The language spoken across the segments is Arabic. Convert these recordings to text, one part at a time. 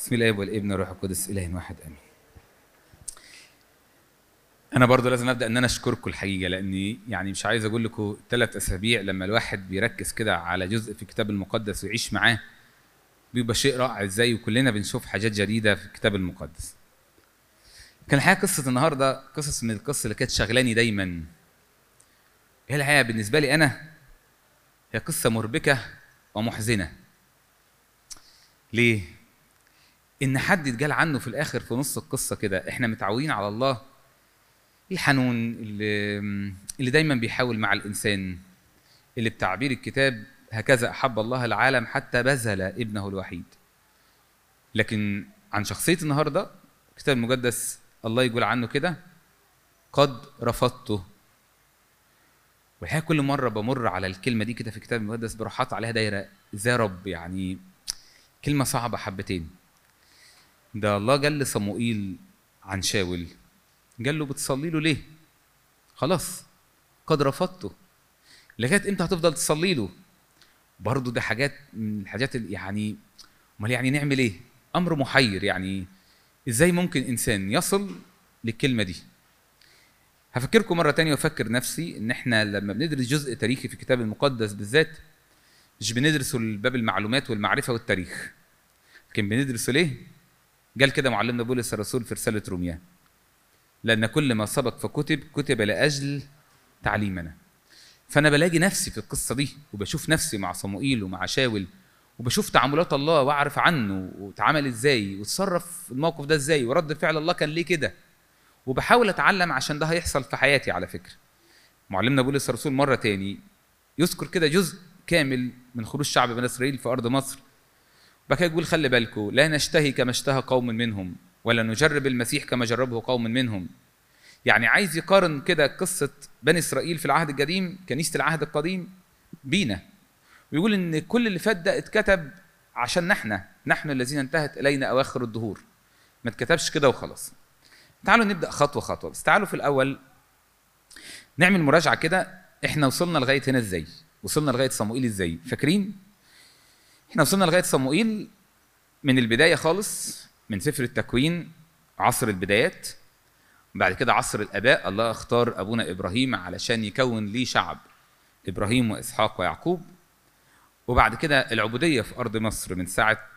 بسم الله والابن والروح القدس إله واحد آمين. أنا برضو لازم أبدأ إن أنا أشكركم الحقيقة لأني يعني مش عايز أقول لكم ثلاث أسابيع لما الواحد بيركز كده على جزء في الكتاب المقدس ويعيش معاه بيبقى شيء رائع. إزاي؟ وكلنا بنشوف حاجات جديدة في الكتاب المقدس. كان الحقيقة قصة النهارده قصص من القصص اللي كانت شغلاني دايما. هي الحقيقة بالنسبة لي أنا هي قصة مربكة ومحزنة. ليه؟ إن حد يتقال عنه في الآخر في نص القصة كده إحنا متعودين على الله الحنون اللي اللي دايما بيحاول مع الإنسان اللي بتعبير الكتاب هكذا أحب الله العالم حتى بذل ابنه الوحيد. لكن عن شخصية النهارده الكتاب المقدس الله يقول عنه كده قد رفضته. والحقيقة كل مرة بمر على الكلمة دي كده في الكتاب المقدس بروح عليها دايرة يا رب يعني كلمة صعبة حبتين. ده الله قال لصموئيل عن شاول قال له بتصلي له ليه؟ خلاص قد رفضته. لغاية إمتى هتفضل تصلي له؟ برضه ده حاجات من الحاجات يعني أمال يعني نعمل إيه؟ أمر محير يعني إزاي ممكن إنسان يصل للكلمة دي؟ هفكركم مرة تانية وأفكر نفسي إن إحنا لما بندرس جزء تاريخي في الكتاب المقدس بالذات مش بندرسه لباب المعلومات والمعرفة والتاريخ لكن بندرسه ليه؟ قال كده معلمنا بولس الرسول في رسالة روميا لأن كل ما سبق فكتب كتب لأجل تعليمنا. فأنا بلاقي نفسي في القصة دي وبشوف نفسي مع صموئيل ومع شاول وبشوف تعاملات الله وأعرف عنه واتعامل إزاي وتصرف في الموقف ده إزاي ورد فعل الله كان ليه كده. وبحاول أتعلم عشان ده هيحصل في حياتي على فكرة. معلمنا بولس الرسول مرة تاني يذكر كده جزء كامل من خروج شعب بني إسرائيل في أرض مصر. كده يقول خلي بالكم لا نشتهي كما اشتهى قوم منهم ولا نجرب المسيح كما جربه قوم منهم. يعني عايز يقارن كده قصة بني إسرائيل في العهد القديم كنيسة العهد القديم بينا. ويقول إن كل اللي فات ده اتكتب عشان إحنا نحن الذين انتهت إلينا أواخر الدهور. ما اتكتبش كده وخلاص. تعالوا نبدأ خطوة خطوة بس. تعالوا في الأول نعمل مراجعة كده إحنا وصلنا لغاية هنا إزاي؟ وصلنا لغاية صموئيل إزاي؟ فاكرين؟ إحنا وصلنا لغاية صموئيل من البداية خالص من سفر التكوين عصر البدايات. بعد كده عصر الآباء الله اختار أبونا إبراهيم علشان يكون ليه شعب إبراهيم وإسحاق ويعقوب. وبعد كده العبودية في أرض مصر من ساعة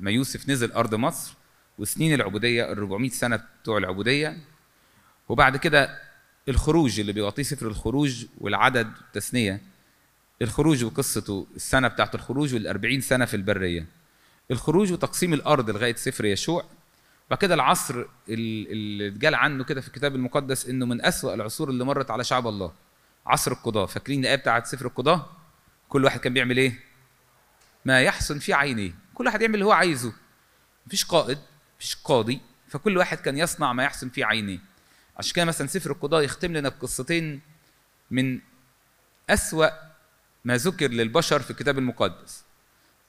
ما يوسف نزل أرض مصر وسنين العبودية ال 400 سنة بتوع العبودية. وبعد كده الخروج اللي بيغطيه سفر الخروج والعدد التثنيه الخروج وقصته السنة بتاعت الخروج وال40 سنة في البرية. الخروج وتقسيم الأرض لغاية سفر يشوع. بعد كده العصر اللي اتقال عنه كده في الكتاب المقدس إنه من أسوأ العصور اللي مرت على شعب الله. عصر القضاة فاكرين الآية بتاعت سفر القضاة كل واحد كان بيعمل إيه؟ ما يحسن في عينيه. كل واحد يعمل اللي هو عايزه. مفيش قائد مفيش قاضي. فكل واحد كان يصنع ما يحسن في عينيه. عشان كده مثلا سفر القضاة يختم لنا بقصتين من أسوأ ما ذكر للبشر في الكتاب المقدس.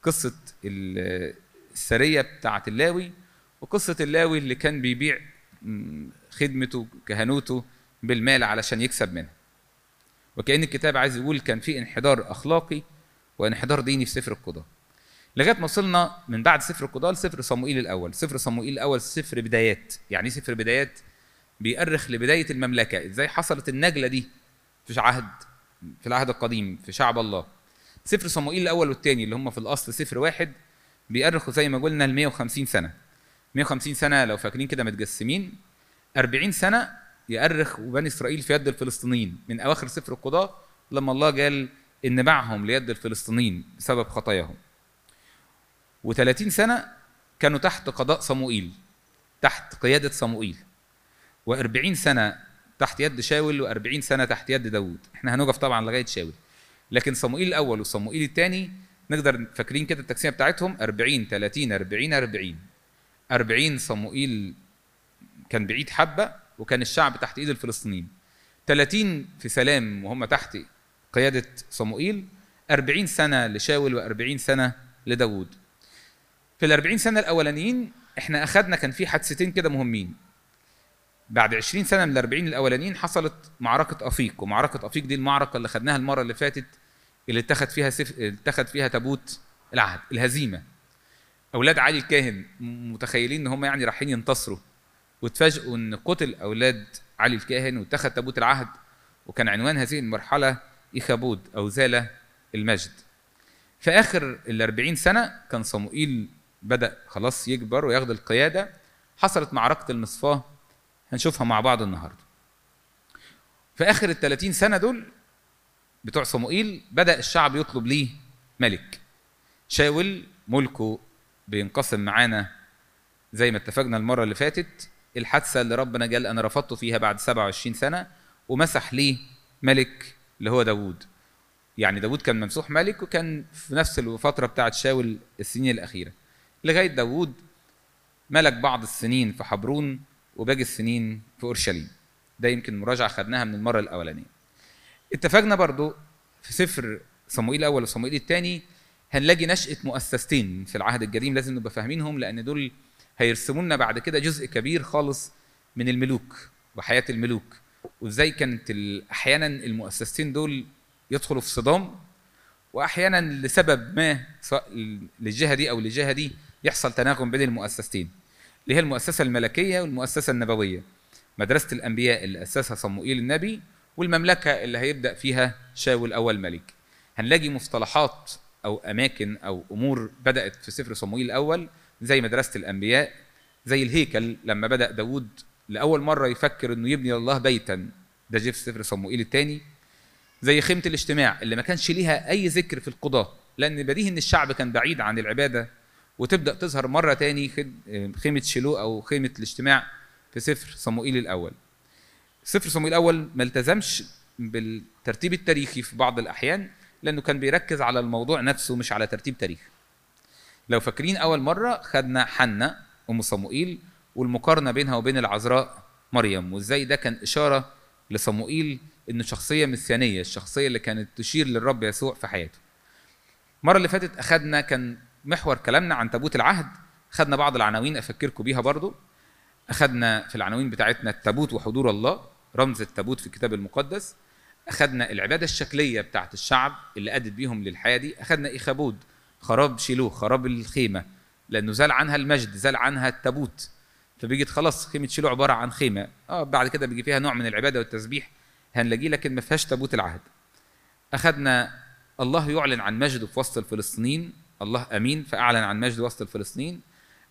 قصة السرية بتاعت اللاوي وقصة اللاوي اللي كان بيبيع خدمته كهنوته بالمال علشان يكسب منها. وكأن الكتاب عايز يقول كان في انحدار أخلاقي وانحدار ديني في سفر القضاء. لغاية ما وصلنا من بعد سفر القضاء لسفر صموئيل الأول. سفر صموئيل الأول سفر بدايات. يعني سفر بدايات بيأرخ لبداية المملكة. إزاي حصلت النجلة دي؟ في عهد. في العهد القديم في شعب الله. سفر صموئيل الأول والثاني اللي هم في الأصل سفر واحد بيأرخوا زي ما قلنا ل 150 سنة. 150 سنة لو فاكرين كده متقسمين 40 سنة يأرخ بني إسرائيل في يد الفلسطينيين. من أواخر سفر القضاء لما الله قال إن باعهم ليد الفلسطينيين بسبب خطاياهم. و30 سنة كانوا تحت قضاء صموئيل تحت قيادة صموئيل. و40 سنة تحت يد شاول و40 سنة تحت يد داوود. إحنا هنقف طبعا لغاية شاول. لكن صموئيل الأول وصموئيل الثاني نقدر فاكرين كده التقسيمة بتاعتهم؟ 40 30 40 40 40 صموئيل كان بعيد حبة وكان الشعب تحت إيد الفلسطينيين. 30 في سلام وهم تحت قيادة صموئيل. 40 سنة لشاول و40 سنة لداود في ال 40 سنة الأولانيين إحنا أخدنا كان في حادثتين كده مهمين. بعد 20 سنة من ال 40 الأولانيين حصلت معركة أفيق ومعركة أفيق دي المعركة اللي خدناها المرة اللي فاتت اللي اتخذ فيها سف... اتخذ فيها تابوت العهد الهزيمة. أولاد علي الكاهن متخيلين إن هم يعني رايحين ينتصروا واتفاجئوا إن قتل أولاد علي الكاهن واتخذ تابوت العهد وكان عنوان هذه المرحلة إيخابود أو زال المجد. في آخر ال 40 سنة كان صموئيل بدأ خلاص يكبر وياخد القيادة حصلت معركة المصفاة هنشوفها مع بعض النهارده. في آخر ال 30 سنة دول بتوع صموئيل بدأ الشعب يطلب ليه ملك. شاول ملكه بينقسم معانا زي ما اتفقنا المرة اللي فاتت الحادثة اللي ربنا قال أنا رفضته فيها بعد 27 سنة ومسح ليه ملك اللي هو داوود. يعني داوود كان ممسوح ملك وكان في نفس الفترة بتاعه شاول السنين الأخيرة. لغاية داوود ملك بعض السنين في حبرون وباقي السنين في أورشليم. ده يمكن مراجعة خدناها من المرة الأولانية. اتفقنا برضو في سفر صموئيل الأول وصموئيل الثاني هنلاقي نشأة مؤسستين في العهد القديم لازم نبقى فاهمينهم لأن دول هيرسموا لنا بعد كده جزء كبير خالص من الملوك وحياة الملوك. وإزاي كانت أحيانا المؤسستين دول يدخلوا في صدام وأحيانا لسبب ما سواء للجهة دي أو للجهة دي يحصل تناغم بين المؤسستين. اللي هي المؤسسة الملكية والمؤسسة النبوية. مدرسة الأنبياء اللي أسسها صموئيل النبي والمملكة اللي هيبدأ فيها شاول أول ملك. هنلاقي مصطلحات أو أماكن أو أمور بدأت في سفر صموئيل الأول زي مدرسة الأنبياء زي الهيكل لما بدأ داود لأول مرة يفكر إنه يبني لله بيتا ده جه في سفر صموئيل الثاني زي خيمة الاجتماع اللي ما كانش ليها أي ذكر في القضاء لأن بديهي إن الشعب كان بعيد عن العبادة. وتبدأ تظهر مرة تاني خيمة شيلو أو خيمة الاجتماع في سفر صموئيل الأول. سفر صموئيل الأول ما التزمش بالترتيب التاريخي في بعض الأحيان لأنه كان بيركز على الموضوع نفسه مش على ترتيب تاريخي. لو فاكرين أول مرة خدنا حنة أم صموئيل والمقارنة بينها وبين العذراء مريم وإزاي ده كان إشارة لصموئيل إنه شخصية مسيانية الشخصية اللي كانت تشير للرب يسوع في حياته. المرة اللي فاتت أخدنا كان محور كلامنا عن تابوت العهد. خدنا بعض العناوين أفكركم بيها برضو. أخدنا في العناوين بتاعتنا التابوت وحضور الله رمز التابوت في الكتاب المقدس. أخدنا العبادة الشكلية بتاعت الشعب اللي أدت بيهم للحياة دي. أخدنا إيخابود خراب شيلوه خراب الخيمة لأنه زال عنها المجد زال عنها التابوت. فبيجي خلاص خيمة شيلو عبارة عن خيمة. آه بعد كده بيجي فيها نوع من العبادة والتسبيح هنلاقيه لكن ما فيهاش تابوت العهد. أخدنا الله يعلن عن مجده في وسط الفلسطينيين. الله أمين. فأعلن عن مجده وسط الفلسطينيين.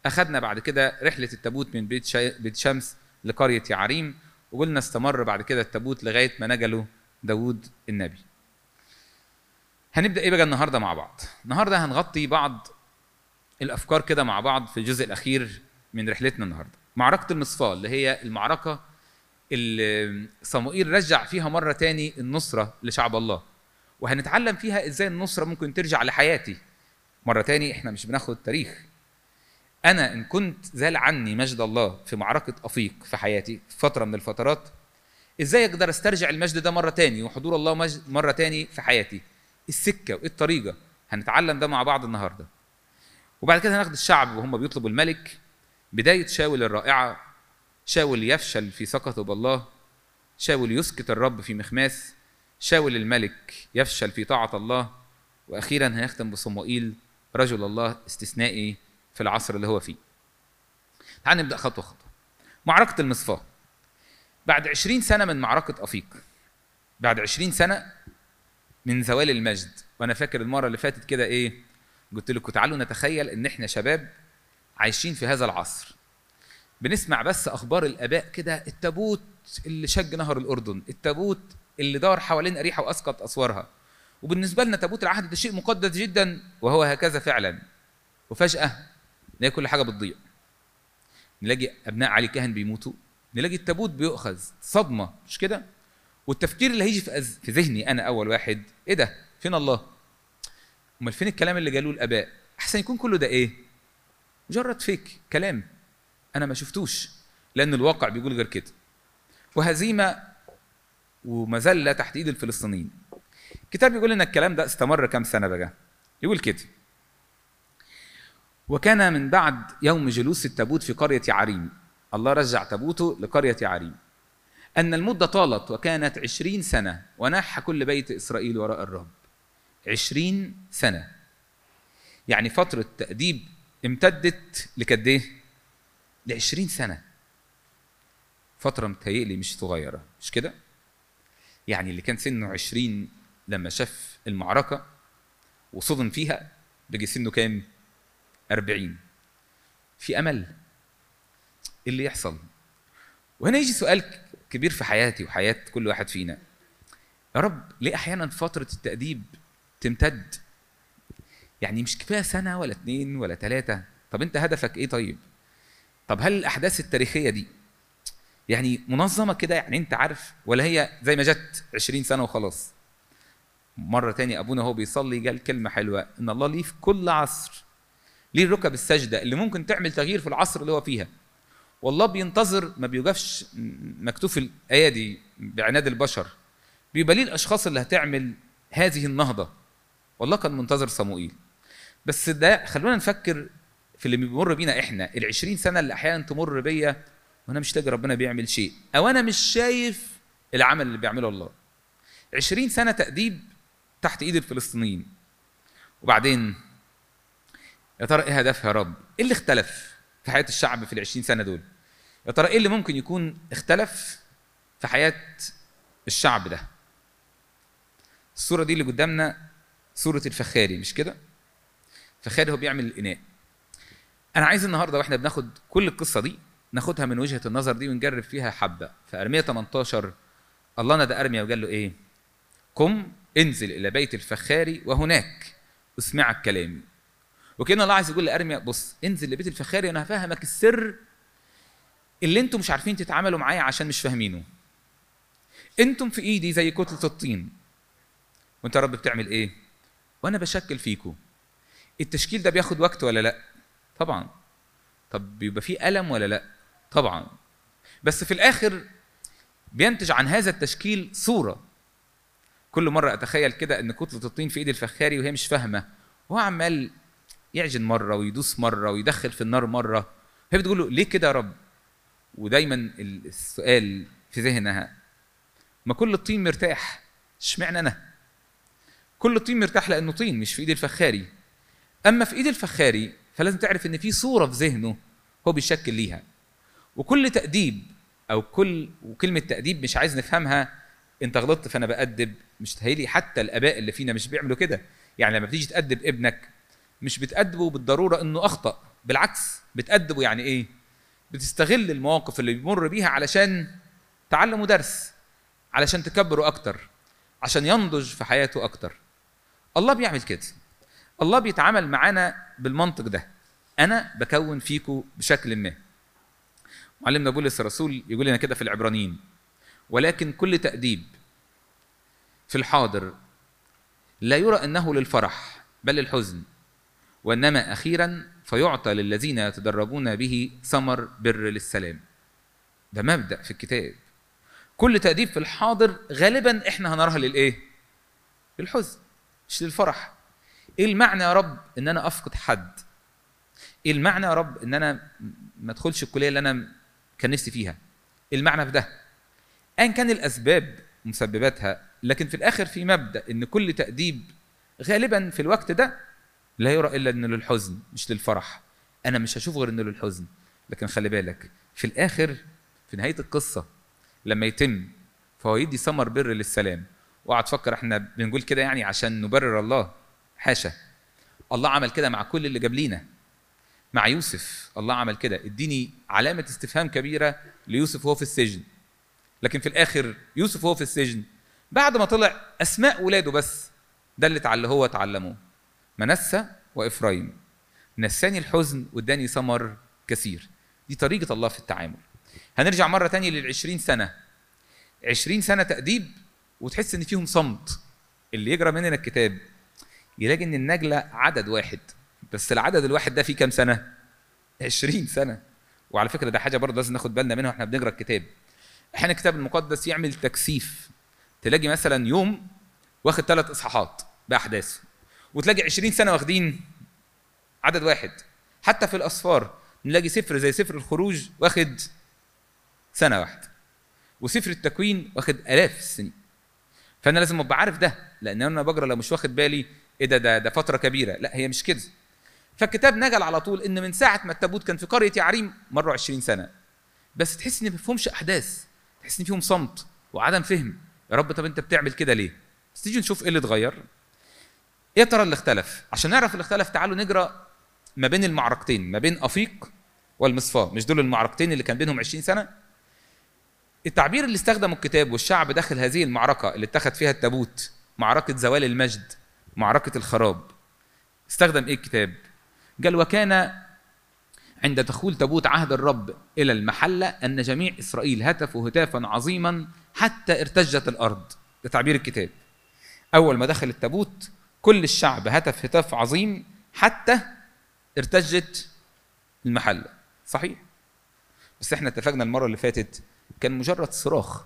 أخدنا بعد كده رحلة التابوت من بيت, شا... بيت شمس لقرية يعريم وقلنا استمر بعد كده التابوت لغاية ما نجله داوود النبي. هنبدأ إيه بقى النهاردة مع بعض؟ النهاردة هنغطي بعض الأفكار كده مع بعض في الجزء الأخير من رحلتنا النهاردة. معركة المصفاة اللي هي المعركة اللي صموئيل رجع فيها مرة تاني النصرة لشعب الله. وهنتعلم فيها إزاي النصرة ممكن ترجع لحياتي. مرة تاني إحنا مش بناخد تاريخ. أنا إن كنت زال عني مجد الله في معركة أفيق في حياتي في فترة من الفترات إزاي أقدر أسترجع المجد ده مرة تاني وحضور الله مجد مرة تاني في حياتي؟ السكة وإيه الطريقة؟ هنتعلم ده مع بعض النهاردة. وبعد كده هناخد الشعب وهم بيطلبوا الملك بداية شاول الرائعة شاول يفشل في ثقته بالله شاول يسكت الرب في مخماس شاول الملك يفشل في طاعة الله وأخيرا هيختم بصموئيل رجل الله استثنائي في العصر اللي هو فيه. تعال نبدأ خطوة خطوة. معركة المصفاة. بعد عشرين سنة من معركة أفيق. بعد عشرين سنة من زوال المجد. وأنا فاكر المرة اللي فاتت كده إيه قلت لكم تعالوا نتخيل إن إحنا شباب عايشين في هذا العصر. بنسمع بس أخبار الآباء كده التابوت اللي شج نهر الأردن التابوت اللي دار حوالين اريحه وأسقط أسوارها. وبالنسبة لنا تابوت العهد ده شيء مقدس جدا وهو هكذا فعلا. وفجأة نلاقي كل حاجة بتضيع. نلاقي أبناء علي كاهن بيموتوا. نلاقي التابوت بيؤخذ صدمة مش كده؟ والتفكير اللي هيجي في. في ذهني أنا أول واحد إيه ده؟ فين الله؟ أمال فين الكلام اللي قالوه الآباء؟ أحسن يكون كله ده إيه؟ مجرد فيك كلام. أنا ما شفتوش لأن الواقع بيقول غير كده. وهزيمة ومذله تحت ايد الفلسطينيين. الكتاب بيقول إن الكلام ده استمر كام سنة بقى؟ يقول كده. وكان من بعد يوم جلوس التابوت في قرية يعريم الله رجع تابوته لقرية يعريم أن المدة طالت وكانت عشرين سنة وناح كل بيت إسرائيل وراء الرب. عشرين سنة. يعني فترة تأديب امتدت لقد إيه؟ ل 20 سنة. فترة متهيألي مش صغيرة. مش كده؟ يعني اللي كان سنه 20 لما شاف المعركة وصدم فيها بقي سنه كام؟ 40 في أمل إيه اللي يحصل؟ وهنا يجي سؤال كبير في حياتي وحياة كل واحد فينا. يا رب ليه أحيانا فترة التأديب تمتد؟ يعني مش كفاية سنة ولا اتنين ولا تلاتة؟ طب أنت هدفك إيه طيب؟ طب هل الأحداث التاريخية دي يعني منظمة كده؟ يعني أنت عارف ولا هي زي ما جت 20 سنة وخلاص؟ مرة تاني أبونا هو بيصلي قال كلمة حلوة إن الله ليه في كل عصر ليه الركب السجدة اللي ممكن تعمل تغيير في العصر اللي هو فيها. والله بينتظر ما بيوقفش مكتوب في الآية دي بعناد البشر. بيبقى ليه الأشخاص اللي هتعمل هذه النهضة. والله كان منتظر صموئيل. بس ده خلونا نفكر في اللي بيمر بينا إحنا ال 20 سنة اللي أحيانا تمر بيا وأنا مش لاقي ربنا بيعمل شيء. أو أنا مش شايف العمل اللي بيعمله الله. 20 سنة تأديب تحت إيد الفلسطينيين. وبعدين يا ترى إيه هدفها يا رب؟ إيه اللي اختلف في حياة الشعب في ال 20 سنة دول؟ يا ترى إيه اللي ممكن يكون اختلف في حياة الشعب ده؟ الصورة دي اللي قدامنا صورة الفخاري مش كده؟ فخاري هو بيعمل الاناء أنا عايز النهارده وإحنا بناخد كل القصة دي ناخدها من وجهة النظر دي ونجرب فيها حبة. في أرمية 18 الله نادى أرميا وقال له إيه؟ قم انزل إلى بيت الفخاري وهناك. اسمعك كلامي. وكأن الله عايز يقول لأرميا بص انزل لبيت الفخاري وأنا هفهمك السر اللي أنتم مش عارفين تتعاملوا معايا عشان مش فاهمينه. أنتم في إيدي زي كتلة الطين. وأنت يا رب بتعمل إيه؟ وأنا بشكل فيكم التشكيل ده بياخد وقت ولا لأ؟ طبعا. طب بيبقى فيه ألم ولا لأ؟ طبعا. بس في الآخر بينتج عن هذا التشكيل صورة. كل مرة أتخيل كده إن كتلة الطين في ايد الفخاري وهي مش فاهمة وهو عمال يعجن مرة ويدوس مرة ويدخل في النار مرة. هي بتقول له ليه كده يا رب؟ ودايما السؤال في ذهنها ما كل الطين مرتاح؟ اشمعنى أنا؟ كل الطين مرتاح لأنه طين مش في ايد الفخاري. أما في ايد الفخاري فلازم تعرف إن في صورة في ذهنه هو بيشكل ليها. وكل تأديب أو كل وكلمة تأديب مش عايز نفهمها انت غلطت فانا بأدب مش تهيلي حتى الآباء اللي فينا مش بيعملوا كده. يعني لما بتيجي تأدب ابنك مش بتأدبه بالضرورة إنه أخطأ بالعكس بتأدبه يعني إيه؟ بتستغل المواقف اللي بيمر بيها علشان تعلمه درس علشان تكبره أكتر عشان ينضج في حياته أكتر. الله بيعمل كده. الله بيتعامل معانا بالمنطق ده. أنا بكون فيكم بشكل ما. معلمنا بولس الرسول يقول لنا كده في العبرانيين ولكن كل تأديب في الحاضر لا يرى أنه للفرح بل للحزن وإنما أخيرا فيعطى للذين يتدربون به ثمر بر للسلام. ده مبدأ في الكتاب. كل تأديب في الحاضر غالبا إحنا هنراها للإيه؟ للحزن مش للفرح. إيه المعنى يا رب إن أنا أفقد حد؟ إيه المعنى يا رب إن أنا ما أدخلش الكلية اللي أنا كان نفسي فيها؟ إيه المعنى في ده؟ ايا كان الأسباب مسبباتها لكن في الآخر في مبدأ إن كل تأديب غالبا في الوقت ده لا يرى إلا إنه للحزن مش للفرح. أنا مش هشوفه غير إنه للحزن. لكن خلي بالك في الآخر في نهاية القصة لما يتم فهو يدي ثمر بر للسلام واقعد تفكر إحنا بنقول كده يعني عشان نبرر الله حاشا. الله عمل كده مع كل اللي جاب لينا مع يوسف الله عمل كده. اديني علامة استفهام كبيرة ليوسف وهو في السجن. لكن في الآخر يوسف وهو في السجن بعد ما طلع أسماء ولاده بس دلت على اللي هو اتعلمه منسى وإفرايم. نساني الحزن واداني ثمر كثير. دي طريقة الله في التعامل. هنرجع مرة تانية للعشرين سنة. عشرين سنة تأديب وتحس إن فيهم صمت. اللي يقرا مننا الكتاب يلاقي إن النجلة عدد واحد. بس العدد الواحد ده فيه كام سنة؟ 20 سنة. وعلى فكرة ده حاجة برضه لازم ناخد بالنا منها وإحنا بنقرأ الكتاب. أحيانا الكتاب المقدس يعمل تكثيف. تلاقي مثلا يوم واخد ثلاث إصحاحات بأحداثه وتلاقي 20 سنة واخدين عدد واحد. حتى في الأسفار نلاقي سفر زي سفر الخروج واخد سنة واحدة وسفر التكوين واخد آلاف السنين. فأنا لازم أبقى عارف ده لأن أنا بقرأ لو مش واخد بالي إيه ده ده ده فترة كبيرة. لا هي مش كده. فالكتاب نجل على طول إن من ساعة ما التابوت كان في قرية يعريم مروا 20 سنة. بس تحس إن ما فيهمش أحداث. تحس إن فيهم صمت وعدم فهم. يا رب طب أنت بتعمل كده ليه؟ بس تيجي نشوف إيه اللي اتغير. إيه ترى اللي اختلف؟ عشان نعرف اللي اختلف تعالوا نجرى ما بين المعركتين ما بين أفيق والمصفاه مش دول المعركتين اللي كان بينهم 20 سنة؟ التعبير اللي استخدمه الكتاب والشعب داخل هذه المعركة اللي اتخذ فيها التابوت معركة زوال المجد معركة الخراب استخدم إيه الكتاب؟ قال وكان عند دخول تابوت عهد الرب إلى المحلة أن جميع إسرائيل هتفوا هتافا عظيما حتى ارتجت الأرض. ده تعبير الكتاب. أول ما دخل التابوت كل الشعب هتف هتاف عظيم حتى ارتجت المحلة. صحيح؟ بس إحنا اتفقنا المرة اللي فاتت كان مجرد صراخ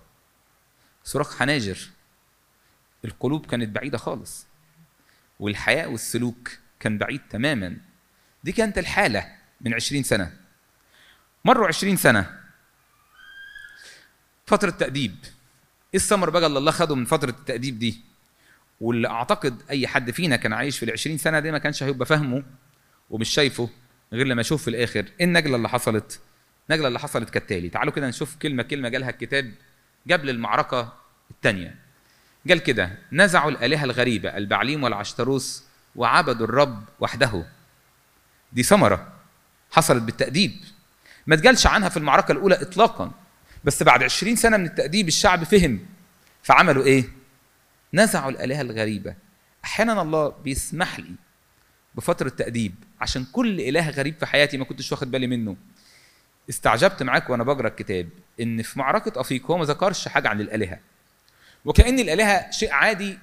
صراخ حناجر. القلوب كانت بعيدة خالص والحياء والسلوك كان بعيد تماما. دي كانت الحالة. من عشرين سنة. مروا عشرين سنة. فترة تأديب. إيه الثمر بقى اللي الله خده من فترة التأديب دي؟ واللي أعتقد أي حد فينا كان عايش في العشرين سنة دي ما كانش هيبقى فاهمه ومش شايفه غير لما أشوف في الآخر. إيه النجلة اللي حصلت؟ النجله اللي حصلت كالتالي. تعالوا كده نشوف كلمة كلمة جالها الكتاب قبل المعركه الثانية قال كده. نزعوا الآلهة الغريبة البعليم والعشتروس وعبدوا الرب وحده. دي ثمرة. حصلت بالتأديب. ما تقالش عنها في المعركة الأولى اطلاقا. بس بعد عشرين سنة من التأديب الشعب فهم. فعملوا إيه؟ نزعوا الآلهة الغريبة. أحيانا الله بيسمح لي بفترة تأديب عشان كل إله غريب في حياتي ما كنتش واخد بالي منه. استعجبت معاك وأنا بقرأ الكتاب إن في معركة أفيق هو ما ذكرش حاجة عن الآلهة. وكأن الآلهة شيء عادي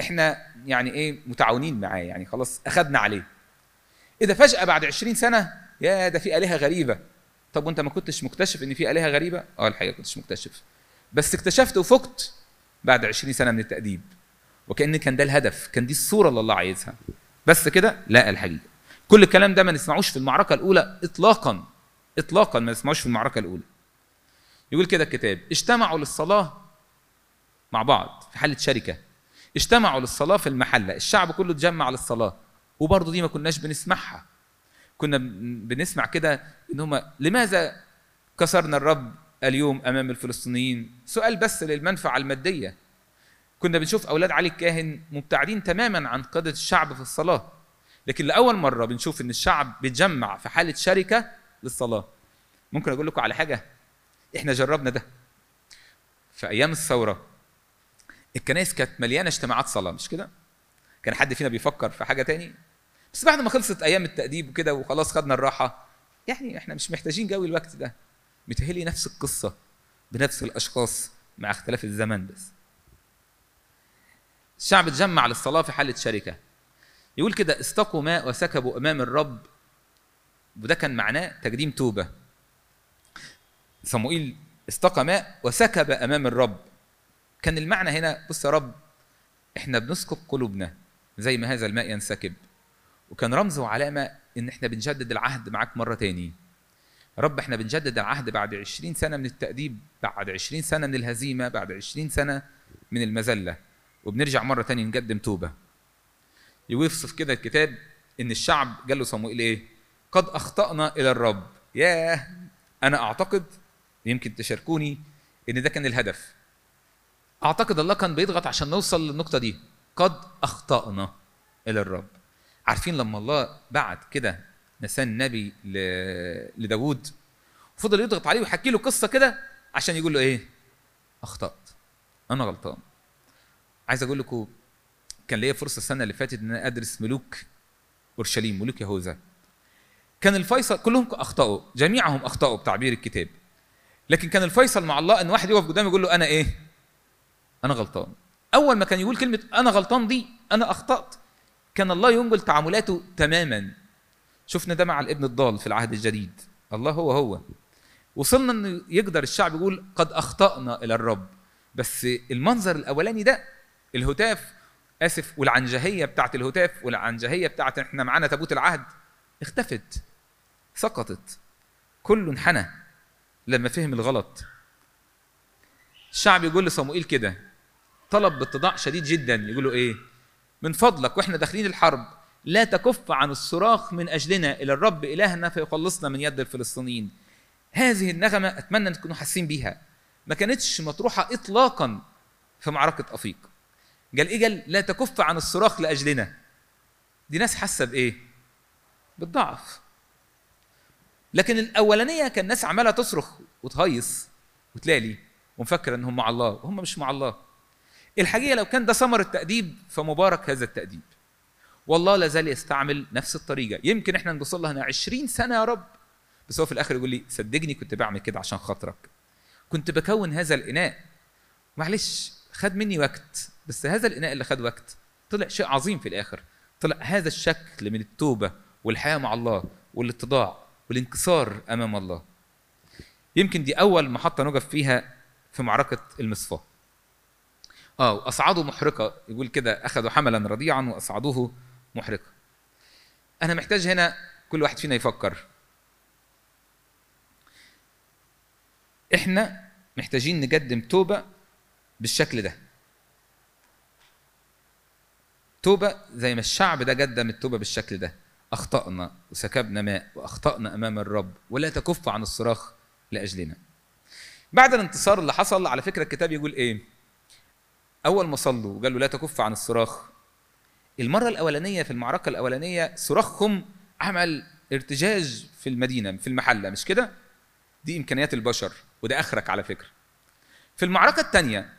إحنا يعني إيه متعاونين معاه يعني خلاص أخذنا عليه. إذا فجأة بعد 20 سنة يا ده في آلهة غريبة. طب وأنت ما كنتش مكتشف إن في آلهة غريبة؟ آه الحقيقة كنتش مكتشف. بس اكتشفت وفقت بعد 20 سنة من التأديب. وكأن كان ده الهدف كان دي الصورة اللي الله عايزها. بس كده لا الحقيقة. كل الكلام ده ما نسمعوش في المعركة الأولى اطلاقا اطلاقا ما نسمعوش في المعركة الأولى. يقول كده الكتاب اجتمعوا للصلاة مع بعض في حاله شركة. اجتمعوا للصلاة في المحلة. الشعب كله اتجمع للصلاة. وبرضه دي ما كناش بنسمعها. كنا بنسمع كده إن هم لماذا كسرنا الرب اليوم أمام الفلسطينيين؟ سؤال بس للمنفعة المادية. كنا بنشوف أولاد علي الكاهن مبتعدين تماما عن قاده الشعب في الصلاة لكن لأول مرة بنشوف إن الشعب بيتجمع في حالة شركة للصلاة. ممكن أقول لكم على حاجة؟ إحنا جربنا ده في أيام الثورة. الكنائس كانت مليانة اجتماعات صلاة مش كده؟ كان حد فينا بيفكر في حاجة تاني؟ بس بعد ما خلصت أيام التأديب وكده وخلاص خدنا الراحة يعني إحنا مش محتاجين جو الوقت ده. متهيألي نفس القصة بنفس الأشخاص مع اختلاف الزمن بس. الشعب اتجمع للصلاة في حالة شركة. يقول كده استقوا ماء وسكبوا أمام الرب. وده كان معناه تقديم توبة. صموئيل استقى ماء وسكب أمام الرب. كان المعنى هنا بص يا رب إحنا بنسكب قلوبنا زي ما هذا الماء ينسكب. وكان رمز وعلامة إن إحنا بنجدد العهد معاك مرة تاني. رب إحنا بنجدد العهد بعد عشرين سنة من التأديب بعد عشرين سنة من الهزيمة بعد عشرين سنة من المذلة. وبنرجع مرة تاني نقدم توبة. يوصف كده الكتاب إن الشعب قال له صموئيل إيه؟ قد أخطأنا إلى الرب. ياه! أنا أعتقد يمكن تشاركوني إن ده كان الهدف. أعتقد الله كان بيضغط عشان نوصل للنقطة دي. قد أخطأنا إلى الرب. عارفين لما الله بعت كده نسان نبي لداود فضل يضغط عليه ويحكي له قصة كده عشان يقول له إيه؟ أخطأت. أنا غلطان. عايز أقول لكم كان ليا فرصة السنة اللي فاتت إن أنا أدرس ملوك أورشليم ملوك يهوذا. كان الفيصل كلهم أخطأوا جميعهم أخطأوا بتعبير الكتاب. لكن كان الفيصل مع الله إن واحد يقف قدامه يقول له أنا إيه؟ أنا غلطان. أول ما كان يقول كلمة أنا غلطان دي أنا أخطأت. كان الله ينقل تعاملاته تماما. شفنا ده مع الابن الضال في العهد الجديد. الله هو هو. وصلنا إنه يقدر الشعب يقول قد أخطأنا إلى الرب. بس المنظر الأولاني ده الهتاف آسف والعنجهية بتاعت الهتاف والعنجهية بتاعت إحنا معانا تابوت العهد اختفت سقطت. كله انحنى لما فهم الغلط. الشعب يقول لصموئيل كده طلب باتضاع شديد جدا. يقول له إيه؟ من فضلك وإحنا داخلين الحرب لا تكف عن الصراخ من أجلنا إلى الرب إلهنا فيخلصنا من يد الفلسطينيين. هذه النغمة أتمنى أن تكونوا حاسين بيها. ما كانتش مطروحة اطلاقا في معركة أفيق. قال إيه؟ قال لا تكف عن الصراخ لأجلنا. دي ناس حاسة بإيه؟ بالضعف. لكن الأولانية كان الناس عمالة تصرخ وتهيص وتلالي ومفكره انهم مع الله. وهم مش مع الله. الحقيقة لو كان ده ثمر التاديب فمبارك هذا التأديب. والله لا زال يستعمل نفس الطريقة. يمكن إحنا نوصل لها 20 سنة يا رب. بس هو في الآخر يقول لي صدقني كنت بعمل كده عشان خاطرك. كنت بكون هذا الإناء. معلش خد مني وقت. بس هذا الإناء اللي خد وقت طلع شيء عظيم في الآخر. طلع هذا الشكل من التوبة والحياة مع الله والاتضاع والانكسار أمام الله. يمكن دي أول محطة نقف فيها في معركة المصفاة. آه واصعدوا محرقة. يقول كده اخذوا حملا رضيعا واصعدوه محرقة. أنا محتاج هنا كل واحد فينا يفكر. إحنا محتاجين نقدم توبة بالشكل ده. توبة زي ما الشعب ده قدم التوبة بالشكل ده. أخطأنا وسكبنا ماء وأخطأنا أمام الرب ولا تكف عن الصراخ لأجلنا. بعد الانتصار اللي حصل على فكرة الكتاب يقول إيه؟ أول ما صلوا وقالوا لا تكف عن الصراخ المرة الأولانية في المعركة الأولانية صراخهم عمل ارتجاج في المدينة في المحلة مش كده؟ دي إمكانيات البشر وده آخرك على فكرة. في المعركة الثانية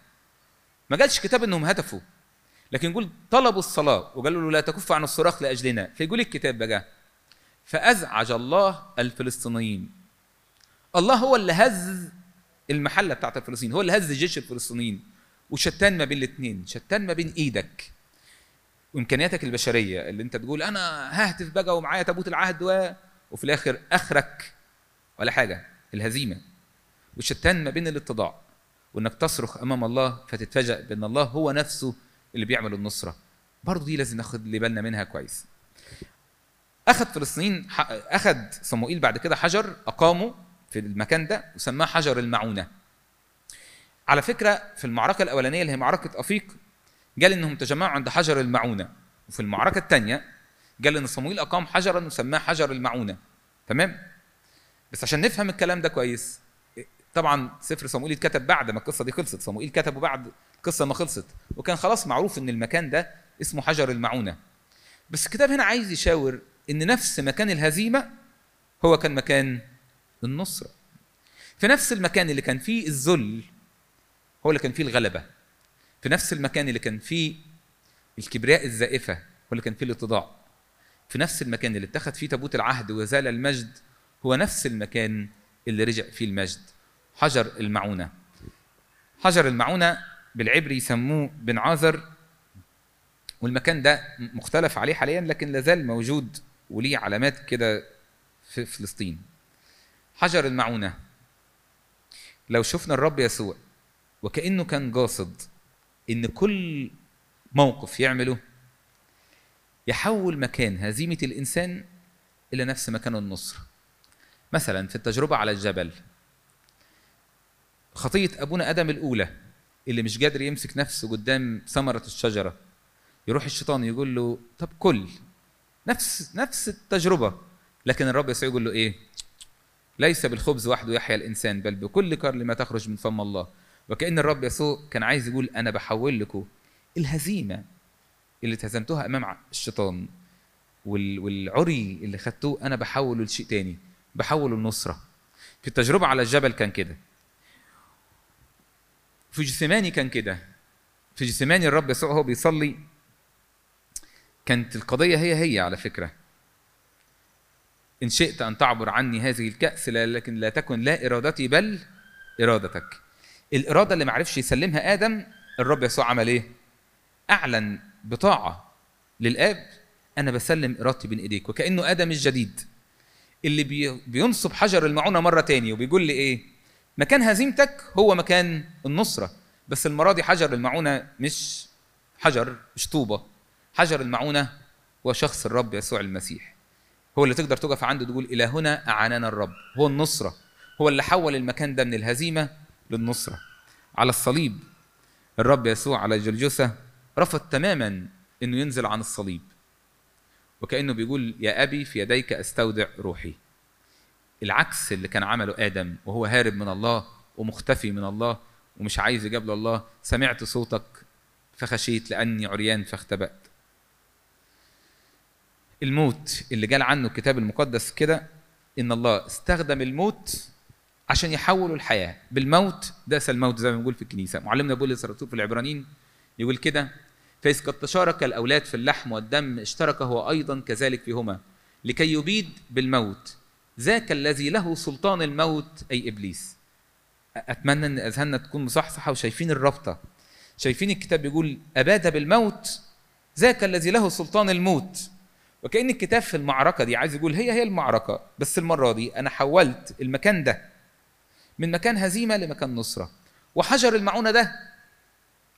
ما قالش كتاب إنهم هتفوا لكن يقول طلبوا الصلاة وقالوا له لا تكف عن الصراخ لأجلنا فيقول الكتاب بقى. فأزعج الله الفلسطينيين. الله هو اللي هز المحلة بتاعت الفلسطينيين هو اللي هز جيش الفلسطينيين. وشتان ما بين الاثنين شتان ما بين إيدك وإمكانياتك البشرية اللي أنت تقول أنا ههتف بقى ومعايا تابوت العهد و... وفي الآخر أخرك ولا حاجة الهزيمة. والشتان ما بين الاتضاع وإنك تصرخ أمام الله فتتفاجأ بأن الله هو نفسه اللي بيعمل النصرة. برضه دي لازم ناخد اللي بالنا منها كويس. أخذ فلسطين أخذ صموئيل بعد كده حجر أقامه في المكان ده وسماه حجر المعونة. على فكرة في المعركة الأولانية اللي هي معركة أفيق قال إنهم تجمعوا عند حجر المعونة. وفي المعركة الثانية قال إن صموئيل أقام حجرا وسماه حجر المعونة. تمام؟ بس عشان نفهم الكلام ده كويس طبعا سفر صموئيل اتكتب بعد ما القصة دي خلصت. صموئيل كتبه بعد القصة ما خلصت. وكان خلاص معروف إن المكان ده اسمه حجر المعونة. بس الكتاب هنا عايز يشاور إن نفس مكان الهزيمة هو كان مكان النصره في نفس المكان اللي كان فيه الذل هو اللي كان فيه الغلبة. في نفس المكان اللي كان فيه الكبرياء الزائفة هو اللي كان فيه الاتضاع. في نفس المكان اللي اتخذ فيه تابوت العهد وزال المجد هو نفس المكان اللي رجع فيه المجد. حجر المعونة. حجر المعونة بالعبري يسموه بن عازر والمكان ده مختلف عليه حاليا لكن لازال موجود وليه علامات كده في فلسطين. حجر المعونة. لو شفنا الرب يسوع وكأنه كان قاصد إن كل موقف يعمله يحول مكان هزيمة الإنسان إلى نفس مكان النصر. مثلا في التجربة على الجبل خطية أبونا آدم الأولى اللي مش قادر يمسك نفسه قدام ثمرة الشجرة يروح الشيطان يقول له طب كل نفس نفس التجربة لكن الرب يسوع يقول له إيه؟ ليس بالخبز وحده يحيا الإنسان بل بكل كلمه تخرج من فم الله. وكأن الرب يسوع كان عايز يقول أنا بحول لكم الهزيمة اللي اتهزمتوها أمام الشيطان والعري اللي خدتوه أنا بحوله لشيء تاني بحوله النصره في التجربة على الجبل كان كده. في جثماني كان كده. في جثماني الرب يسوع هو بيصلي. كانت القضية هي هي على فكرة. إن شئت أن تعبر عني هذه الكأس لكن لا تكن لا إرادتي بل إرادتك. الإرادة اللي ما عرفش يسلمها آدم الرب يسوع عمل إيه؟ أعلن بطاعة للآب أنا بسلم إرادتي بين إيديك. وكأنه آدم الجديد اللي بي بينصب حجر المعونة مرة تاني وبيقول لي إيه؟ مكان هزيمتك هو مكان النصرة بس المرة دي حجر المعونة مش حجر مش طوبة. حجر المعونة هو شخص الرب يسوع المسيح. هو اللي تقدر تقف عنده تقول إلى هنا اعاننا الرب. هو النصرة. هو اللي حول المكان ده من الهزيمة للنصرة. على الصليب الرب يسوع على جلجثة رفض تماما إنه ينزل عن الصليب. وكأنه بيقول يا أبي في يديك أستودع روحي. العكس اللي كان عمله آدم وهو هارب من الله ومختفي من الله ومش عايز يجاب الله سمعت صوتك فخشيت لأني عريان فاختبأت. الموت اللي قال عنه الكتاب المقدس كده إن الله استخدم الموت عشان يحولوا الحياة. بالموت داس الموت زي ما بنقول في الكنيسة. معلمنا بولس الرسول في العبرانيين يقول كده فإذ قد تشارك الأولاد في اللحم والدم اشترك هو أيضا كذلك فيهما. لكي يبيد بالموت ذاك الذي له سلطان الموت أي إبليس. أتمنى أن أذهاننا تكون مصحصحة وشايفين الرابطة. شايفين الكتاب بيقول أباد بالموت ذاك الذي له سلطان الموت. وكأن الكتاب في المعركة دي عايز يقول هي هي المعركة بس المرة دي أنا حولت المكان ده من مكان هزيمة لمكان نصرة. وحجر المعونة ده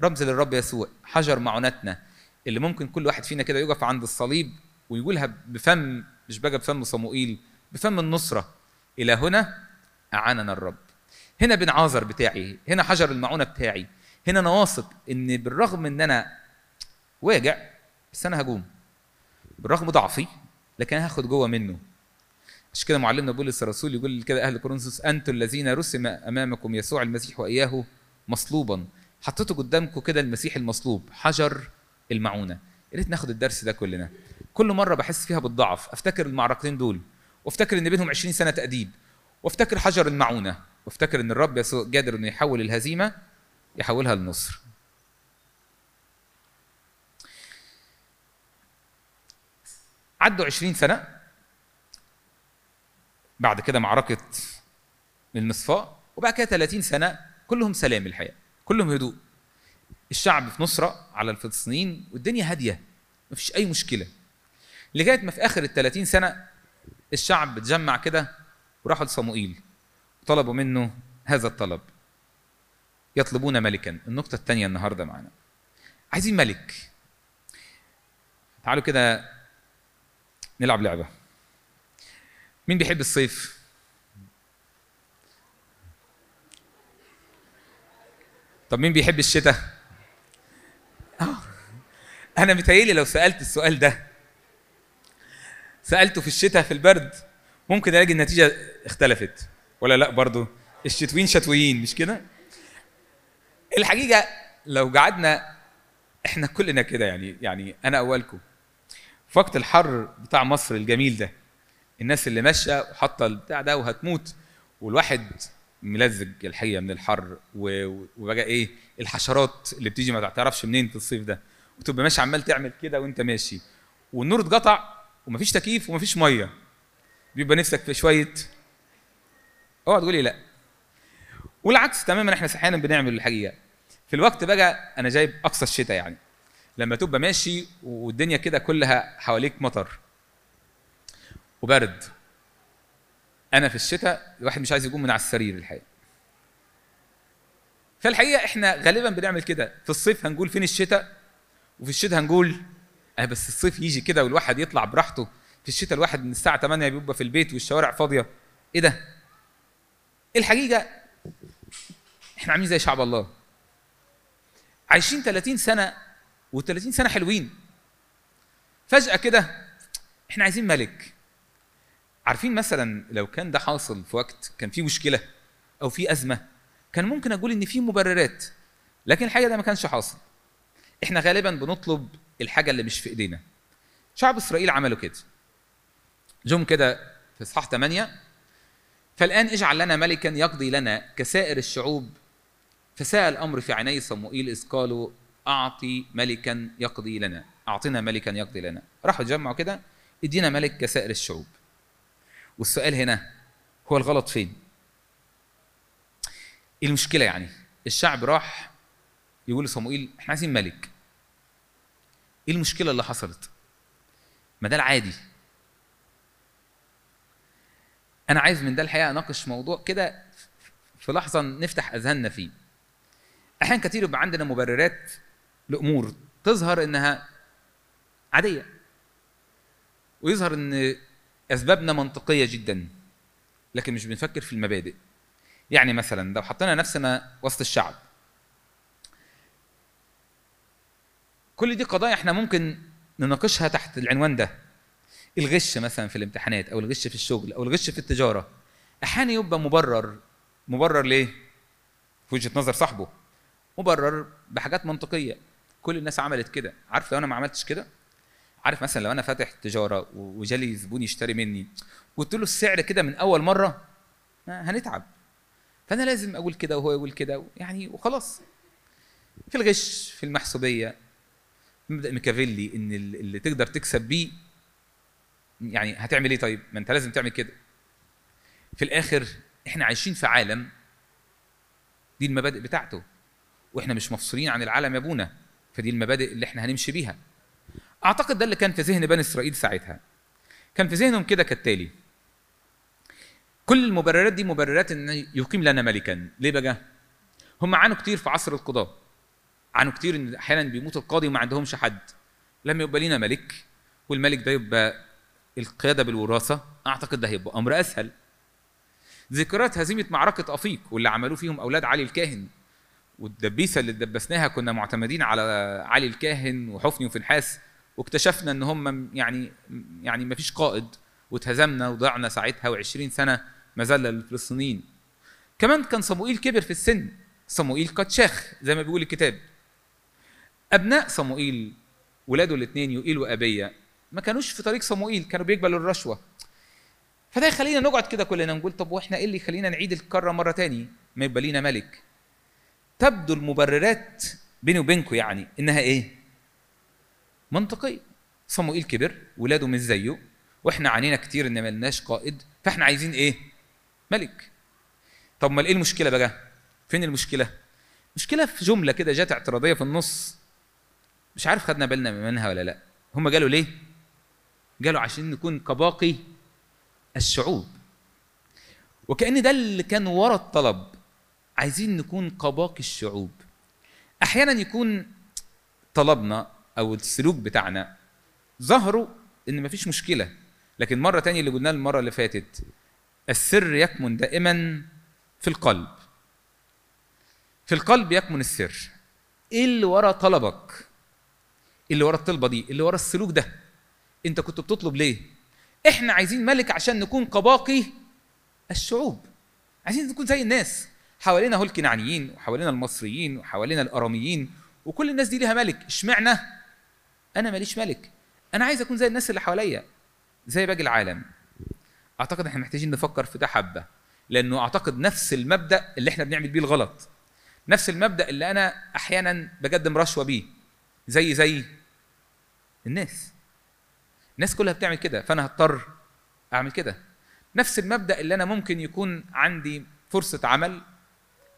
رمز للرب يسوع حجر معونتنا اللي ممكن كل واحد فينا كده يقف عند الصليب ويقولها بفم مش بقى بفم صموئيل بفم النصرة. إلى هنا أعاننا الرب. هنا بن عازر بتاعي هنا حجر المعونة بتاعي هنا أنا واثق إن بالرغم إن أنا واجع بس أنا هقوم. بالرغم ضعفي لكن هاخد جوه منه. عشان كده معلمنا بولس الرسول يقول كده أهل كورنثوس أنتم الذين رسم أمامكم يسوع المسيح وإياه مصلوبا. حطيته قدامكم كده المسيح المصلوب حجر المعونة. يا ريت ناخد الدرس ده كلنا. كل مرة بحس فيها بالضعف. أفتكر المعركتين دول وأفتكر إن بينهم 20 سنة تأديب وأفتكر حجر المعونة وأفتكر إن الرب يسوع قادر إنه يحول الهزيمة يحولها للنصر عدوا 20 سنة. بعد كده معركة المصفاء وبعد كده 30 سنة كلهم سلام الحقيقة كلهم هدوء. الشعب في نصرة على الفلسطينيين والدنيا هادية مفيش أي مشكلة. لغاية ما في آخر ال 30 سنة الشعب اتجمع كده وراحوا لصموئيل وطلبوا منه هذا الطلب يطلبون ملكا. النقطة الثانية النهاردة معنا. عايزين ملك. تعالوا كده نلعب لعبة. مين بيحب الصيف؟ طب مين بيحب الشتاء؟ آه. أنا متهيألي لو سألت السؤال ده سألته في الشتاء في البرد ممكن ألاقي النتيجة اختلفت ولا لأ برضو الشتويين شتويين مش كده؟ الحقيقة لو قعدنا إحنا كلنا كده يعني يعني أنا أولكم في وقت الحر بتاع مصر الجميل ده الناس اللي ماشية وحاطة البتاع ده وهتموت. والواحد ملزج الحقيقة من الحر وبقى إيه الحشرات اللي بتيجي ما تعرفش منين في الصيف ده. وتبقى ماشي عمال تعمل كده وأنت ماشي. والنور اتقطع ومفيش تكييف ومفيش مية. بيبقى نفسك في شوية. اوعى تقولي لا. والعكس تماما إحنا أحيانا بنعمل الحقيقة. في الوقت بقى أنا جايب أقصى الشتاء يعني. لما تبقى ماشي والدنيا كده كلها حواليك مطر. وبرد. أنا في الشتاء الواحد مش عايز يقوم من على السرير الحقيقة. فالحقيقة إحنا غالبا بنعمل كده. في الصيف هنقول فين الشتاء وفي الشتاء هنقول آه بس الصيف يجي كده والواحد يطلع براحته. في الشتاء الواحد من الساعة 8 بيبقى في البيت والشوارع فاضية. إيه ده؟ الحقيقة إحنا عاملين زي شعب الله. عايشين 30 سنة و30 سنة حلوين. فجأة كده إحنا عايزين ملك. عارفين مثلا لو كان ده حاصل في وقت كان في مشكلة أو في أزمة كان ممكن أقول إن في مبررات لكن الحقيقة ده ما كانش حاصل. إحنا غالبا بنطلب الحاجة اللي مش في إيدينا. شعب إسرائيل عملوا كده. جم كده في إصحاح 8 فالآن اجعل لنا ملكا يقضي لنا كسائر الشعوب. فساء الامر في عيني صموئيل إذ قالوا أعطي ملكا يقضي لنا. اعطنا ملكا يقضي لنا. راحوا جمعوا كده إدينا ملك كسائر الشعوب. والسؤال هنا هو الغلط فين؟ إيه المشكلة يعني؟ الشعب راح يقول لصموئيل إحنا عايزين ملك. إيه المشكلة اللي حصلت؟ ما ده العادي. أنا عايز من ده الحقيقة أناقش موضوع كده في لحظة نفتح أذهاننا فيه. أحيانا كتير يبقى عندنا مبررات لأمور تظهر إنها عادية ويظهر إن أسبابنا منطقية جدا لكن مش بنفكر في المبادئ. يعني مثلا لو حطينا نفسنا وسط الشعب كل دي قضايا إحنا ممكن نناقشها تحت العنوان ده. الغش مثلا في الامتحانات أو الغش في الشغل أو الغش في التجارة. أحيانا يبقى مبرر مبرر ليه؟ في وجهة نظر صاحبه. مبرر بحاجات منطقية. كل الناس عملت كده. عارف لو أنا ما عملتش كده؟ عارف مثلا لو أنا فاتح تجارة وجالي زبون يشتري مني قلت له السعر كده من أول مرة هنتعب. فأنا لازم أقول كده وهو يقول كده يعني وخلاص. في الغش في المحسوبية مبدأ ميكافيلي إن اللي تقدر تكسب بيه يعني هتعمل إيه طيب؟ ما أنت لازم تعمل كده. في الآخر إحنا عايشين في عالم دي المبادئ بتاعته وإحنا مش مفصولين عن العالم يا أبونا فدي المبادئ اللي إحنا هنمشي بيها. أعتقد ده اللي كان في ذهن بني إسرائيل ساعتها. كان في ذهنهم كده كالتالي. كل المبررات دي مبررات إن يقيم لنا ملكا. ليه بقى؟ هم عانوا كتير في عصر القضاء. عانوا كتير إن أحيانا بيموت القاضي وما عندهمش حد. لما يبقى لينا ملك والملك ده يبقى القيادة بالوراثة. أعتقد ده هيبقى أمر أسهل. ذكريات هزيمة معركة أفيق واللي عملوه فيهم أولاد علي الكاهن. والدبيسة اللي اتدبسناها كنا معتمدين على علي الكاهن وحفني وفنحاس. واكتشفنا إن هم يعني يعني ما فيش قائد واتهزمنا وضعنا ساعتها و20 سنة مذله للفلسطينيين. كمان كان صموئيل كبر في السن صموئيل قد شاخ زي ما بيقول الكتاب. أبناء صموئيل ولاده الاثنين يوئيل وابيه ما كانوش في طريق صموئيل كانوا بيقبلوا الرشوة. فده يخلينا نقعد كده كلنا نقول طب وإحنا إيه اللي يخلينا نعيد الكره مرة تاني؟ ما يبقى لينا ملك. تبدو المبررات بيني وبينكم يعني إنها إيه؟ منطقيه صموئيل كبر ولاده مش زيه وإحنا عانينا كتير إن ملناش قائد فاحنا عايزين إيه؟ ملك. طب ما إيه المشكلة بقى؟ فين المشكلة؟ مشكلة في جملة كده جت اعتراضية في النص. مش عارف خدنا بالنا منها ولا لأ. هم قالوا ليه؟ قالوا عشان نكون كباقي الشعوب. وكأن ده اللي كان ورا الطلب. عايزين نكون كباقي الشعوب. أحيانا يكون طلبنا أو السلوك بتاعنا. ظهروا إن مفيش مشكلة. لكن مرة تانية اللي قلناه المرة اللي فاتت السر يكمن دائما في القلب. في القلب يكمن السر. إيه اللي ورا طلبك اللي ورا الطلبة دي اللي ورا السلوك ده أنت كنت بتطلب ليه؟ إحنا عايزين ملك عشان نكون كباقي الشعوب. عايزين نكون زي الناس. حوالينا هو الكنعانيين وحوالينا المصريين وحوالينا الأراميين وكل الناس دي ليها ملك. اشمعنى؟ أنا ماليش ملك. أنا عايز أكون زي الناس اللي حواليا زي باقي العالم. أعتقد إحنا محتاجين نفكر في ده حبة لأنه أعتقد نفس المبدأ اللي إحنا بنعمل بيه الغلط. نفس المبدأ اللي أنا أحيانا بقدم رشوة بيه. زي زي الناس. الناس كلها بتعمل كده فأنا هضطر أعمل كده. نفس المبدأ اللي أنا ممكن يكون عندي فرصة عمل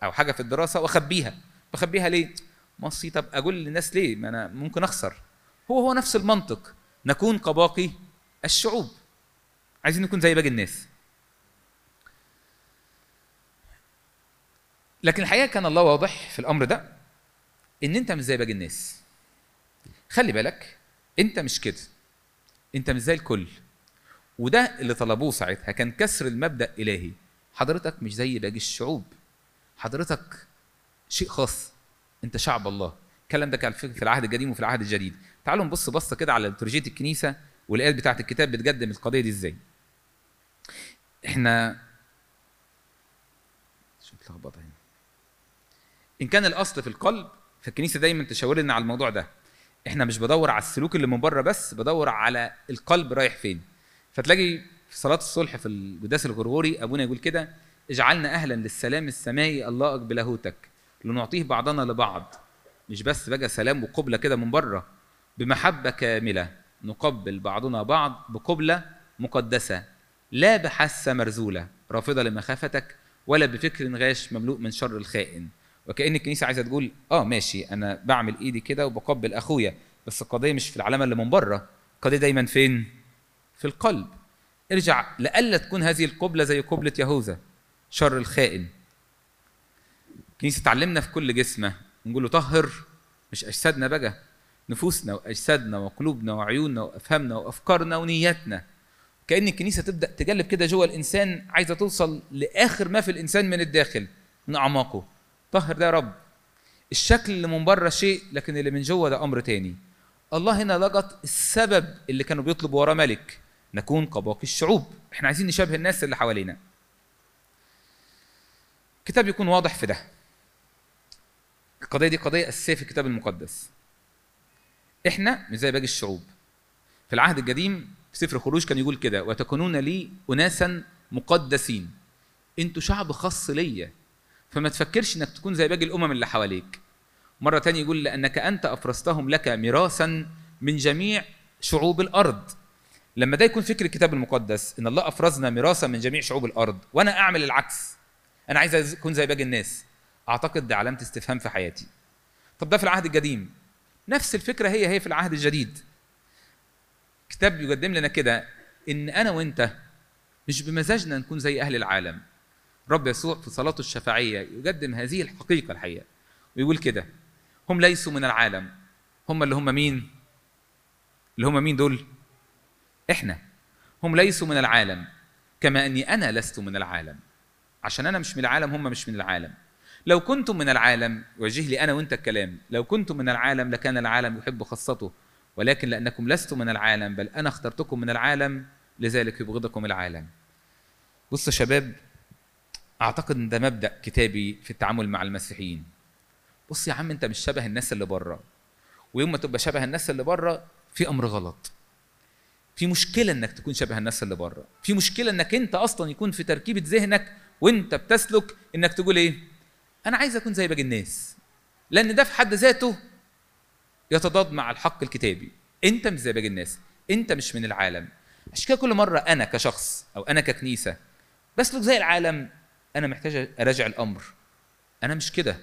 أو حاجة في الدراسة وأخبيها. بخبيها ليه؟ مصي طب أقول للناس ليه؟ ما أنا ممكن أخسر. هو هو نفس المنطق. نكون كباقي الشعوب. عايزين نكون زي باقي الناس. لكن الحقيقة كان الله واضح في الأمر ده إن أنت مش زي باقي الناس. خلي بالك أنت مش كده. أنت مش زي الكل. وده اللي طلبوه ساعتها. كان كسر المبدأ إلهي. حضرتك مش زي باقي الشعوب. حضرتك شيء خاص. أنت شعب الله. الكلام ده كان في العهد القديم وفي العهد الجديد. تعالوا نبص بصة كده على لترجيه الكنيسة والآيات بتاعة الكتاب بتقدم القضية دي إزاي. إحنا شو اتلخبط هنا. إن كان الأصل في القلب فالكنيسة دايما تشاور لنا على الموضوع ده. إحنا مش بدور على السلوك اللي من بره بس بدور على القلب رايح فين. فتلاقي في صلاة الصلح في القداس الغرغوري أبونا يقول كده اجعلنا أهلا للسلام السمائي اللائق بلاهوتك لنعطيه بعضنا لبعض. مش بس بقى سلام وقبلة كده من بره. بمحبة كاملة نقبل بعضنا بعض بقبلة مقدسة لا بحاسة مرزولة رافضة لمخافتك ولا بفكر غاش مملوء من شر الخائن. وكأن الكنيسة عايزة تقول آه ماشي أنا بعمل إيدي كده وبقبل أخويا بس القضية مش في العلامة اللي من بره. القضية دايما فين؟ في القلب. ارجع لألا تكون هذه القبلة زي قبلة يهوذا شر الخائن. الكنيسة تعلمنا في كل جسمة نقول له طهر مش أجسادنا بقى. نفوسنا وأجسادنا وقلوبنا وعيوننا وأفهامنا وأفكارنا ونياتنا. كأن الكنيسة تبدأ تجلب كده جوه الإنسان عايزة توصل لآخر ما في الإنسان من الداخل من أعماقه. طهر ده يا رب. الشكل اللي من بره شيء لكن اللي من جوه ده أمر تاني. الله هنا لقط السبب اللي كانوا بيطلبوا وراه ملك. نكون كباقي الشعوب. إحنا عايزين نشابه الناس اللي حوالينا. الكتاب يكون واضح في ده. القضية دي قضية أساسية في الكتاب المقدس. إحنا مش زي باقي الشعوب. في العهد القديم في سفر الخروج كان يقول كده وتكونون لي اناسا مقدسين. أنتوا شعب خاص ليا. فما تفكرش إنك تكون زي باقي الأمم اللي حواليك. مرة تانية يقول لأنك أنت أفرزتهم لك ميراثا من جميع شعوب الأرض. لما ده يكون فكر الكتاب المقدس إن الله أفرزنا ميراثا من جميع شعوب الأرض وأنا أعمل العكس. أنا عايز أكون زي باقي الناس. أعتقد ده علامة استفهام في حياتي. طب ده في العهد القديم. نفس الفكرة هي هي في العهد الجديد. كتاب يقدم لنا كده إن أنا وأنت مش بمزاجنا نكون زي أهل العالم. رب يسوع في صلاته الشفاعيه يقدم هذه الحقيقة الحقيقة ويقول كده هم ليسوا من العالم. هم اللي هم مين؟ اللي هم مين دول؟ إحنا. هم ليسوا من العالم. كما أني أنا لست من العالم. عشان أنا مش من العالم هم مش من العالم. لو كنتم من العالم وجه لي أنا وأنت الكلام لو كنتم من العالم لكان العالم يحب خاصته ولكن لأنكم لستم من العالم بل أنا اخترتكم من العالم لذلك يبغضكم العالم. بصوا يا شباب أعتقد إن ده مبدأ كتابي في التعامل مع المسيحيين. بص يا عم أنت مش شبه الناس اللي بره. ويوم ما تبقى شبه الناس اللي بره في أمر غلط. في مشكلة إنك تكون شبه الناس اللي بره. في مشكلة إنك أنت أصلا يكون في تركيبة ذهنك وأنت بتسلك إنك تقول إيه؟ أنا عايز أكون زي باقي الناس لأن ده في حد ذاته يتضاد مع الحق الكتابي. أنت مش زي باقي الناس أنت مش من العالم. عشان كده كل مرة أنا كشخص أو أنا ككنيسة بسلك زي العالم أنا محتاج أراجع الأمر. أنا مش كده.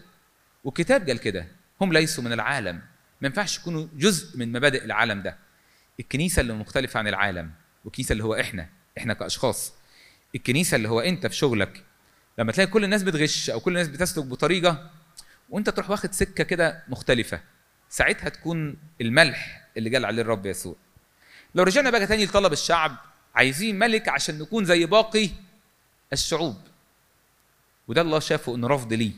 والكتاب قال كده هم ليسوا من العالم. ما ينفعش يكونوا جزء من مبادئ العالم ده. الكنيسة اللي مختلفة عن العالم والكنيسة اللي هو إحنا إحنا كأشخاص. الكنيسة اللي هو أنت في شغلك لما تلاقي كل الناس بتغش أو كل الناس بتسلك بطريقة وأنت تروح واخد سكة كده مختلفة ساعتها تكون الملح اللي قال عليه الرب يسوع. لو رجعنا بقى تاني لطلب الشعب عايزين ملك عشان نكون زي باقي الشعوب. وده الله شافه إنه رفض ليه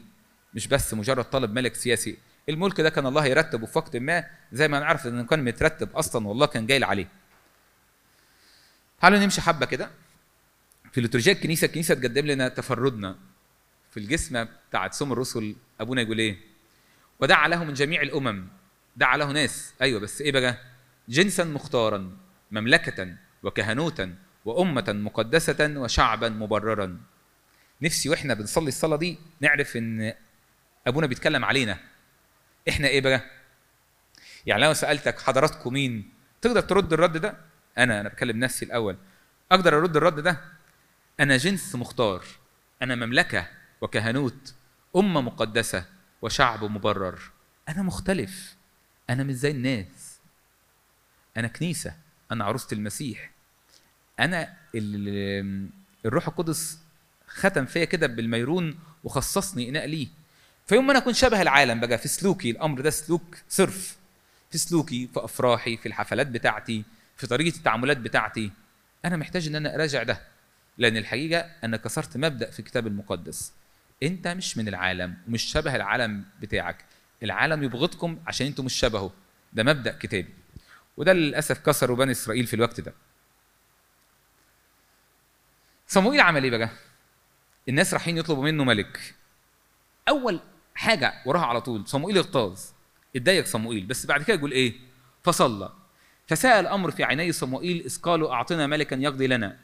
مش بس مجرد طلب ملك سياسي. الملك ده كان الله يرتبه في وقت ما زي ما نعرف إنه كان مترتب أصلا والله كان جاي عليه تعالوا نمشي حبة كده. في ليتورجيا الكنيسة الكنيسة تقدم لنا تفردنا في الجسم بتاعت سم الرسل. أبونا يقول إيه؟ ودعا له من جميع الأمم. دعا له ناس. أيوه بس إيه بقى؟ جنسا مختارا مملكة وكهنوتا وأمة مقدسة وشعبا مبررا. نفسي وإحنا بنصلي الصلاة دي نعرف إن أبونا بيتكلم علينا. إحنا إيه بقى؟ يعني لو سألتك حضراتكم مين تقدر ترد الرد ده؟ أنا أنا بكلم نفسي الأول. أقدر أرد الرد ده؟ أنا جنس مختار أنا مملكة وكهنوت أمة مقدسة وشعب مبرر. أنا مختلف أنا مش زي الناس. أنا كنيسة أنا عروسة المسيح. أنا ال- الروح القدس ختم فيا كده بالميرون وخصصني إناء ليه. فيوم ما أنا أكون شبه العالم بقى في سلوكي الأمر ده سلوك صرف. في سلوكي في أفراحي في الحفلات بتاعتي في طريقة التعاملات بتاعتي. أنا محتاج إن أنا أراجع ده. لأن الحقيقة أنا كسرت مبدأ في الكتاب المقدس. أنت مش من العالم ومش شبه العالم بتاعك. العالم يبغضكم عشان أنتوا مش شبهه. ده مبدأ كتابي وده للأسف كسروا بني إسرائيل في الوقت ده. صموئيل عمل إيه بقى؟ الناس رايحين يطلبوا منه ملك. أول حاجة وراها على طول صموئيل اغتاظ. اتضايق صموئيل بس بعد كده يقول إيه؟ فصلى. فساء الامر في عيني صموئيل إذ قالوا أعطنا ملكا يقضي لنا.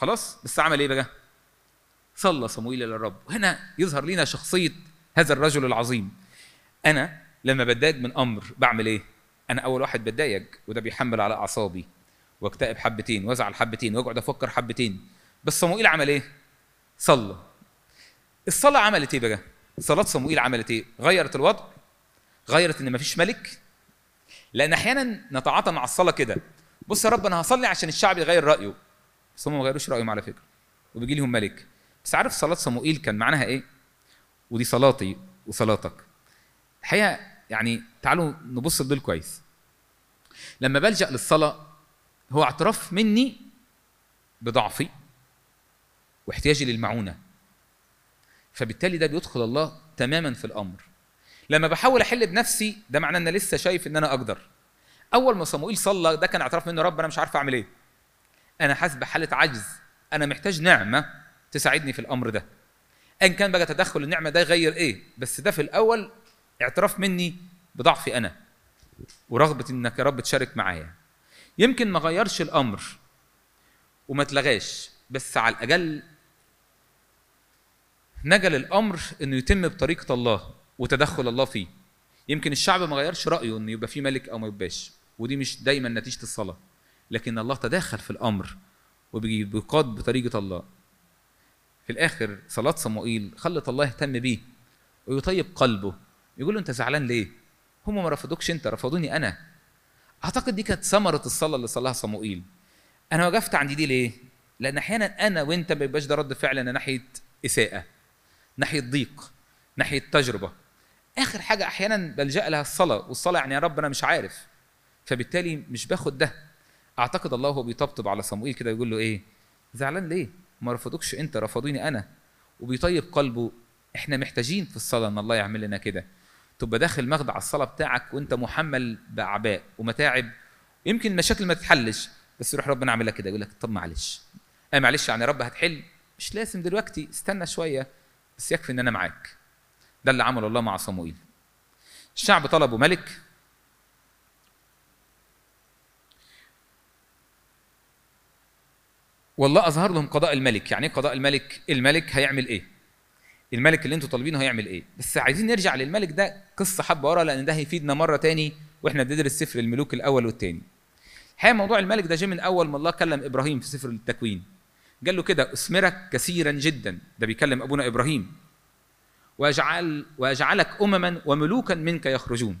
خلاص بس عمل إيه بقى؟ صلى صموئيل إلى الرب. وهنا يظهر لنا شخصية هذا الرجل العظيم. أنا لما بتضايق من أمر بعمل إيه؟ أنا أول واحد بتضايق وده بيحمل على أعصابي. واكتئب حبتين وأزعل حبتين وأقعد أفكر حبتين. بس صموئيل عمل إيه؟ صلى. الصلاة عملت إيه بقى؟ صلاة صموئيل عملت إيه؟ غيرت الوضع غيرت إن مفيش ملك. لأن أحيانا نتعاطى مع الصلاة كده. بص يا رب أنا هصلي عشان الشعب يغير رأيه. بس هم ما غيروش رأيهم على فكرة. وبيجي لهم ملك. بس عارف صلاة صموئيل كان معناها إيه؟ ودي صلاتي وصلاتك. الحقيقة يعني تعالوا نبص لدول كويس. لما بلجأ للصلاة هو اعتراف مني بضعفي واحتياجي للمعونة. فبالتالي ده بيدخل الله تماما في الأمر. لما بحاول أحل بنفسي ده معناه إن أنا لسه شايف إن أنا أقدر. أول ما صموئيل صلى ده كان اعتراف منه رب أنا مش عارف أعمل إيه. أنا حاسس بحالة عجز. أنا محتاج نعمة تساعدني في الأمر ده. إن كان بقى تدخل النعمة ده يغير إيه؟ بس ده في الأول اعتراف مني بضعفي أنا ورغبة إنك يا رب تشارك معايا. يمكن ما غيرش الأمر وما اتلغاش بس على الأقل نجل الأمر إنه يتم بطريقة الله وتدخل الله فيه. يمكن الشعب ما غيرش رأيه إنه يبقى فيه ملك أو ما يبقاش ودي مش دايما نتيجة الصلاة. لكن الله تدخل في الأمر وبيقاد بطريقة الله. في الآخر صلاة صموئيل خلت الله يهتم بيه ويطيب قلبه. يقول له أنت زعلان ليه؟ هم ما رفضوكش أنت رفضوني أنا. أعتقد دي كانت ثمرة الصلاة اللي صلاها صموئيل. أنا وقفت عند دي ليه؟ لأن أحيانا أنا وأنت ما يبقاش ده رد فعلنا ناحية إساءة ناحية ضيق ناحية تجربة. آخر حاجة أحيانا بلجأ لها الصلاة والصلاة يعني يا رب أنا مش عارف فبالتالي مش باخد ده. أعتقد الله هو بيطبطب على صموئيل كده يقول له إيه؟ زعلان ليه؟ ما رفضوكش أنت رفضوني أنا. وبيطيب قلبه إحنا محتاجين في الصلاة إن الله يعمل لنا كده. تبقى داخل مخدع الصلاة بتاعك وأنت محمل بأعباء ومتاعب. يمكن المشاكل ما تتحلش بس يروح ربنا عاملها كده يقول لك طب معلش. آه معلش يعني يا رب هتحل. مش لازم دلوقتي استنى شوية بس يكفي إن أنا معاك. ده اللي عمله الله مع صموئيل. الشعب طلبوا ملك والله أظهر لهم قضاء الملك. يعني إيه قضاء الملك؟ الملك هيعمل إيه؟ الملك اللي أنتوا طالبينه هيعمل إيه؟ بس عايزين نرجع للملك ده قصة حبة ورا لأن ده هيفيدنا مرة تاني وإحنا بندرس سفر الملوك الأول والتاني. الحقيقة موضوع الملك ده جه من أول ما الله كلم إبراهيم في سفر التكوين. قال له كده أثمرك كثيرا جدا. ده بيكلم أبونا إبراهيم. واجعل وأجعلك امما وملوكا منك يخرجون.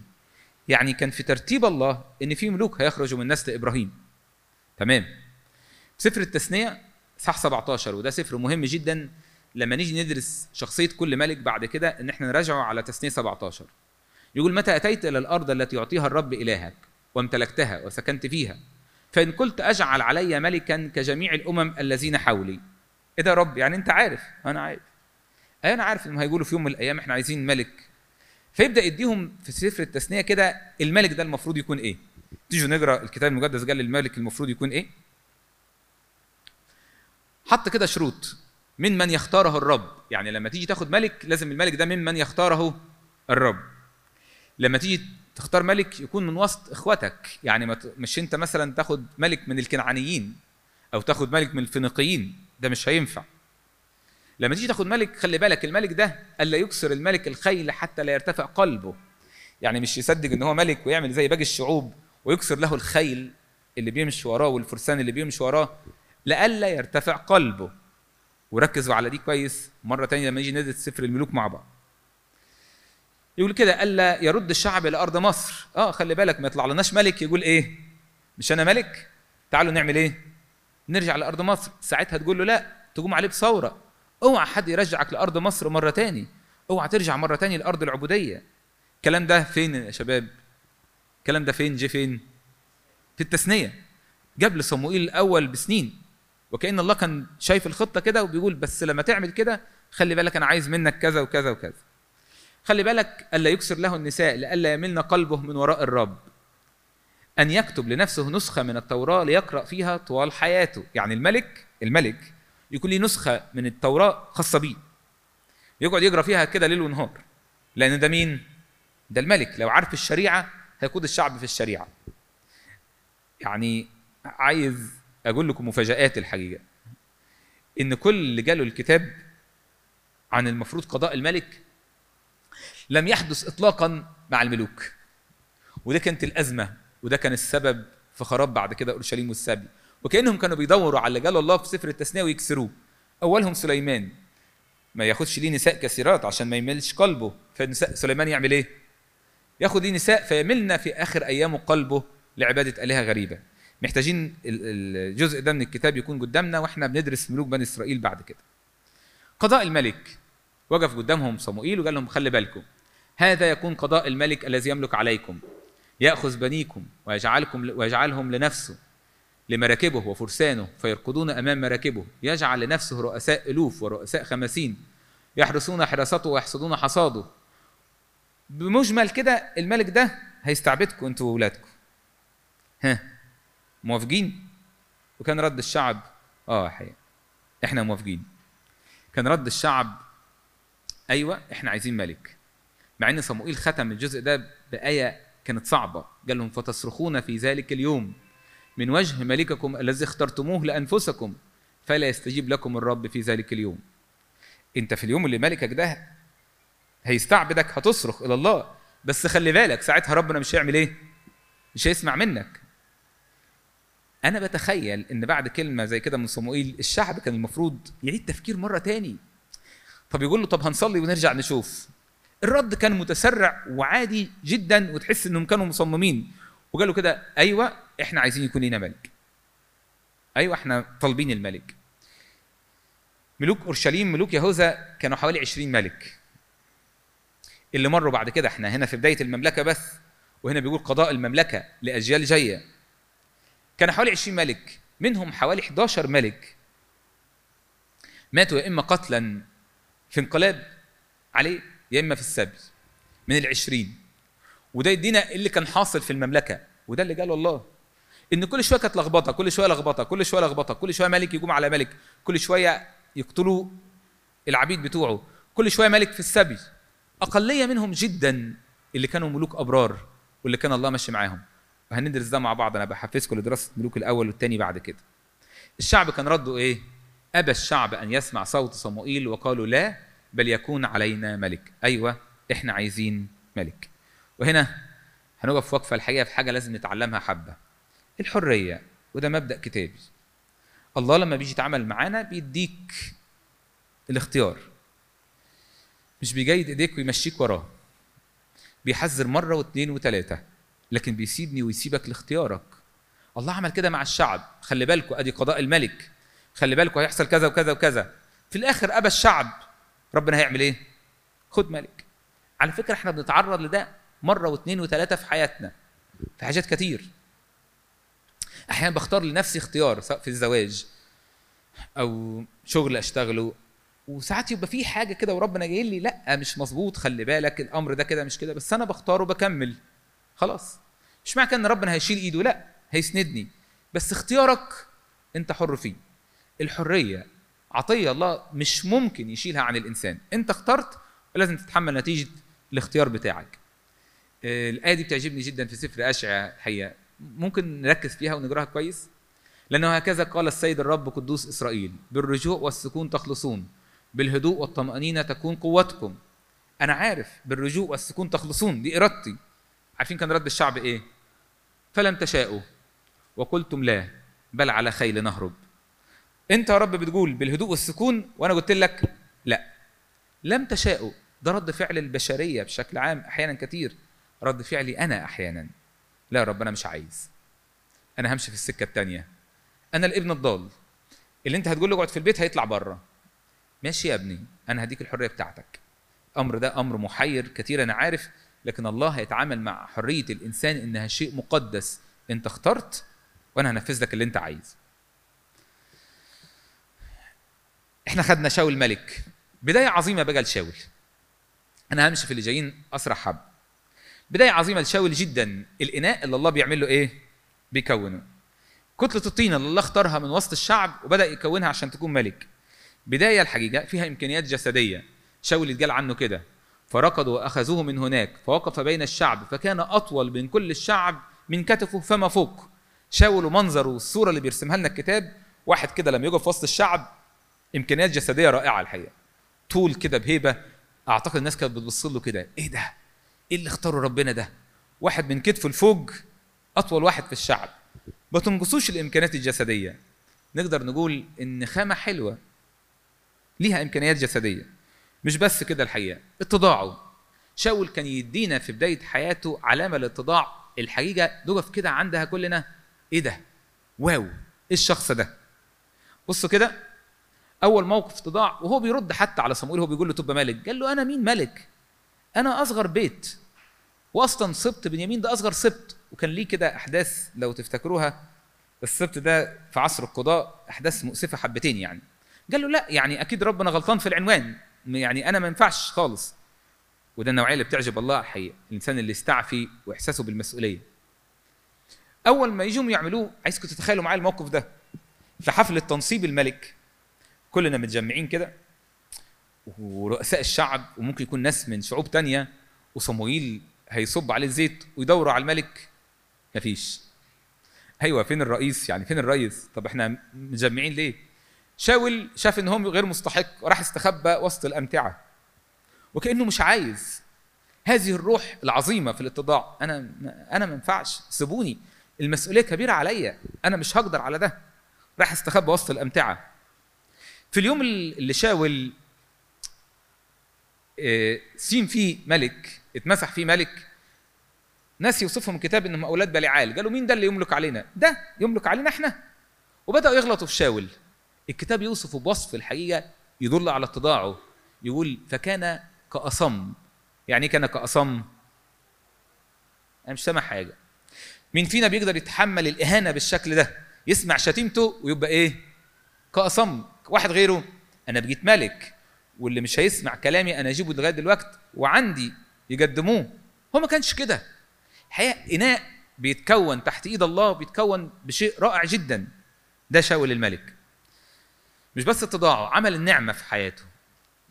يعني كان في ترتيب الله إن في ملوك هيخرجوا من نسل إبراهيم. تمام؟ سفر التثنيه صح 17 وده سفر مهم جدا لما نيجي ندرس شخصية كل ملك بعد كده إن إحنا نراجعه على تثنيه 17 يقول متى أتيت إلى الأرض التي يعطيها الرب إلهك وامتلكتها وسكنت فيها؟ فإن قلت أجعل علي ملكا كجميع الأمم الذين حولي. إيه ده يا رب؟ يعني أنت عارف. أنا عارف. أي أنا عارف إنهم هيقولوا في يوم من الأيام إحنا عايزين ملك. فيبدأ يديهم في سفر التثنيه كده الملك ده المفروض يكون إيه؟ تيجوا نقرأ الكتاب المقدس قال الملك المفروض يكون إيه؟ حط كده شروط. من من يختاره الرب. يعني لما تيجي تاخد ملك لازم الملك ده ممن يختاره الرب. لما تيجي تختار ملك يكون من وسط إخواتك. يعني مش أنت مثلا تاخد ملك من الكنعانيين أو تاخد ملك من الفينيقيين. ده مش هينفع. لما تيجي تاخد ملك خلي بالك الملك ده ألا يكسر الملك الخيل حتى لا يرتفع قلبه. يعني مش يصدق إن هو ملك ويعمل زي باقي الشعوب ويكسر له الخيل اللي بيمشي وراه والفرسان اللي بيمشي وراه. لئلا يرتفع قلبه. وركزوا على دي كويس مرة تانية لما نيجي ندرس سفر الملوك مع بعض. يقول كده ألا يرد الشعب إلى أرض مصر؟ آه خلي بالك ما يطلع لناش ملك يقول إيه؟ مش أنا ملك؟ تعالوا نعمل إيه؟ نرجع لارض مصر. ساعتها تقول له لا تقوم عليه بثورة. أوعى حد يرجعك لأرض مصر مرة تاني. أوعى ترجع مرة تاني لأرض العبودية. الكلام ده فين يا شباب؟ الكلام ده فين؟ جه فين؟ في التثنية. قبل صموئيل الأول بسنين. وكأن الله كان شايف الخطة كده وبيقول بس لما تعمل كده خلي بالك أنا عايز منك كذا وكذا وكذا. خلي بالك ألا يكسر له النساء لئلا يملن قلبه من وراء الرب. أن يكتب لنفسه نسخة من التوراة ليقرأ فيها طوال حياته. يعني الملك الملك يكون ليه نسخة من التوراة خاصة بيه. يقعد يقرأ فيها كده ليل ونهار. لأن ده مين؟ ده الملك. لو عارف الشريعة هيقود الشعب في الشريعة. يعني عايز أقول لكم مفاجآت الحقيقة. إن كل اللي جاله الكتاب عن المفروض قضاء الملك لم يحدث اطلاقا مع الملوك. وده كانت الأزمة وده كان السبب في خراب بعد كده أورشليم والسبي. وكأنهم كانوا بيدوروا على اللي جاله الله في سفر التثنية ويكسروه. أولهم سليمان. ما ياخدش ليه نساء كثيرات عشان ما يملش قلبه. فنساء سليمان يعمل إيه؟ ياخد ليه نساء فيملنا في آخر ايامه قلبه لعبادة آلهة غريبة. محتاجين ال- الجزء ده من الكتاب يكون قدامنا وإحنا بندرس ملوك بني إسرائيل بعد كده. قضاء الملك وقف قدامهم صموئيل وقال لهم خلي بالكم هذا يكون قضاء الملك الذي يملك عليكم يأخذ بنيكم ويجعلكم ويجعلهم لنفسه لمراكبه وفرسانه فيركضون أمام مراكبه يجعل لنفسه رؤساء ألوف ورؤساء خمسين يحرسون حراسته ويحصدون حصاده. بمجمل كده الملك ده هيستعبدكم أنتوا واولادكم ها؟ موافقين؟ وكان رد الشعب آه حقيقة. إحنا موافقين. كان رد الشعب أيوه إحنا عايزين ملك. مع إن صموئيل ختم الجزء ده بآية كانت صعبة. قال لهم فتصرخون في ذلك اليوم. من وجه ملككم الذي اخترتموه لأنفسكم فلا يستجيب لكم الرب في ذلك اليوم. أنت في اليوم اللي ملكك ده هيستعبدك هتصرخ إلى الله. بس خلي بالك ساعتها ربنا مش هيعمل إيه؟ مش هيسمع منك. أنا بتخيل إن بعد كلمة زي كده من صموئيل الشعب كان المفروض يعيد تفكير مرة تاني. طب يقول له طب هنصلي ونرجع نشوف. الرد كان متسرع وعادي جدا وتحس إنهم كانوا مصممين. وقالوا كده أيوه إحنا عايزين يكون لنا ملك. أيوه إحنا طالبين الملك. ملوك أورشليم ملوك يهوذا كانوا حوالي 20 ملك. اللي مروا بعد كده إحنا هنا في بداية المملكة بس. وهنا بيقول قضاء المملكة لأجيال جاية. كان حوالي 20 ملك منهم حوالي 11 ملك. ماتوا يا إما قتلا في انقلاب عليه يا إما في السبي من العشرين. وده يدينا اللي كان حاصل في المملكة وده اللي قاله الله إن كل شوية كانت لخبطة كل شوية لخبطة كل شوية لخبطة كل شوية ملك يقوم على ملك كل شوية يقتلوا العبيد بتوعه كل شوية ملك في السبي أقلية منهم جدا اللي كانوا ملوك أبرار واللي كان الله ماشي معاهم. وهندرس ده مع بعض أنا بحفزكم لدراسة ملوك الأول والثاني بعد كده. الشعب كان رده إيه؟ أبى الشعب أن يسمع صوت صموئيل وقالوا لا بل يكون علينا ملك. أيوه إحنا عايزين ملك. وهنا هنقف وقفة الحقيقة في حاجة لازم نتعلمها حبة. الحرية وده مبدأ كتابي. الله لما بيجي يتعامل معانا بيديك الاختيار. مش بيجيد إيديك ويمشيك وراه. بيحذر مرة واثنين وثلاثه لكن بيسيبني ويسيبك لاختيارك. الله عمل كده مع الشعب. خلي بالكوا أدي قضاء الملك. خلي بالكوا هيحصل كذا وكذا وكذا. في الآخر أبى الشعب. ربنا هيعمل إيه؟ خد ملك. على فكرة إحنا بنتعرض لده مرة واثنين وثلاثه في حياتنا في حاجات كتير. أحيانا بختار لنفسي اختيار سواء في الزواج أو شغل أشتغله. وساعات يبقى في حاجة كده وربنا جاي لي لأ مش مظبوط خلي بالك الأمر ده كده مش كده بس أنا بختاره وبكمل خلاص. مش معنى ان ربنا هيشيل ايده؟ لا هيسندني. بس اختيارك انت حر فيه. الحرية عطية الله مش ممكن يشيلها عن الإنسان. انت اخترت ولازم تتحمل نتيجة الاختيار بتاعك. الآية دي بتعجبني جدا في سفر اشعياء الحقيقة ممكن نركز فيها ونقراها كويس؟ لأنه هكذا قال السيد الرب قدوس إسرائيل بالرجوع والسكون تخلصون بالهدوء والطمأنينة تكون قوتكم. أنا عارف بالرجوع والسكون تخلصون دي إرادتي. عارفين كان رد الشعب إيه؟ فلم تشاءوا وقلتم لا بل على خيل نهرب. أنت يا رب بتقول بالهدوء والسكون وأنا قلت لك لا. لم تشاءوا ده رد فعل البشرية بشكل عام أحيانا كتير. رد فعلي أنا أحيانا. لا يا رب أنا مش عايز. أنا همشي في السكة الثانية أنا الابن الضال. اللي أنت هتقول له اقعد في البيت هيطلع بره. ماشي يا ابني أنا هديك الحرية بتاعتك. الامر ده أمر محير كتير أنا عارف لكن الله هيتعامل مع حرية الإنسان إنها شيء مقدس. أنت اخترت وأنا هنفذ لك اللي أنت عايز إحنا خدنا شاول ملك. بداية عظيمة بقى لشاول. أنا همشي في اللي جايين أسرع حب. بداية عظيمة لشاول جدا. الإناء اللي الله بيعمل له إيه؟ بيكونه. كتلة الطين اللي الله اختارها من وسط الشعب وبدأ يكونها عشان تكون ملك. بداية الحقيقة فيها إمكانيات جسدية. شاول اتقال عنه كده. فركضوا وأخذوه من هناك فوقف بين الشعب فكان أطول من كل الشعب من كتفه فما فوق. شاول ومنظره والصورة اللي بيرسمها لنا الكتاب واحد كده لما يقف وسط الشعب إمكانيات جسدية رائعة الحقيقة. طول كده بهيبة أعتقد الناس كانت بتبص له كده إيه ده؟ إيه اللي اختاره ربنا ده؟ واحد من كتفه لفوق أطول واحد في الشعب. ما تنقصوش الإمكانيات الجسدية. نقدر نقول إن خامة حلوة ليها إمكانيات جسدية. مش بس كده الحقيقة اتضاعه. شاول كان يدينا في بداية حياته علامة للاتضاع الحقيقة. نقف كده عندها كلنا إيه ده؟ واو إيه الشخص ده؟ بصوا كده أول موقف اتضاع وهو بيرد حتى على صموئيل هو بيقول له تبقى ملك قال له أنا مين ملك أنا أصغر بيت. واصلا سبط بنيامين ده أصغر سبط. وكان ليه كده أحداث لو تفتكروها. السبط ده في عصر القضاء أحداث مؤسفة حبتين يعني. قال له لا يعني أكيد ربنا غلطان في العنوان. يعني أنا ما ينفعش خالص. وده النوعية اللي بتعجب الله الحقيقة الإنسان اللي استعفي وإحساسه بالمسؤولية. أول ما يجوا يعملوه عايزكم تتخيلوا معايا الموقف ده. في حفله تنصيب الملك كلنا متجمعين كده ورؤساء الشعب وممكن يكون ناس من شعوب تانية وصموئيل هيصب عليه الزيت ويدوروا على الملك. مفيش. أيوه فين الرئيس؟ يعني فين الرئيس طب إحنا مجمعين ليه؟ شاول شاف ان هم غير مستحق وراح استخبى وسط الأمتعة. وكأنه مش عايز. هذه الروح العظيمة في الاتضاع. أنا أنا ما ينفعش. سيبوني. المسؤولية كبيرة عليا. أنا مش هقدر على ده. راح استخبى وسط الأمتعة. في اليوم اللي شاول آه، سين فيه ملك اتمسح فيه ملك ناس يوصفهم الكتاب إنهم أولاد بليعال قالوا مين ده اللي يملك علينا؟ ده يملك علينا إحنا. وبدأوا يغلطوا في شاول. الكتاب يوصفه بوصف الحقيقة يدل على اتضاعه. يقول فكان كأصم. يعني كان كأصم. أنا مش سامع حاجة. مين فينا بيقدر يتحمل الإهانة بالشكل ده؟ يسمع شتيمته ويبقى إيه؟ كأصم. واحد غيره أنا بقيت ملك. واللي مش هيسمع كلامي أنا أجيبه لغاية دلوقتي وعندي يقدموه. هو ما كانش كده. الحقيقة إناء بيتكون تحت إيد الله بيتكون بشيء رائع جدا. ده شاول الملك. مش بس اتضاعه عمل النعمة في حياته.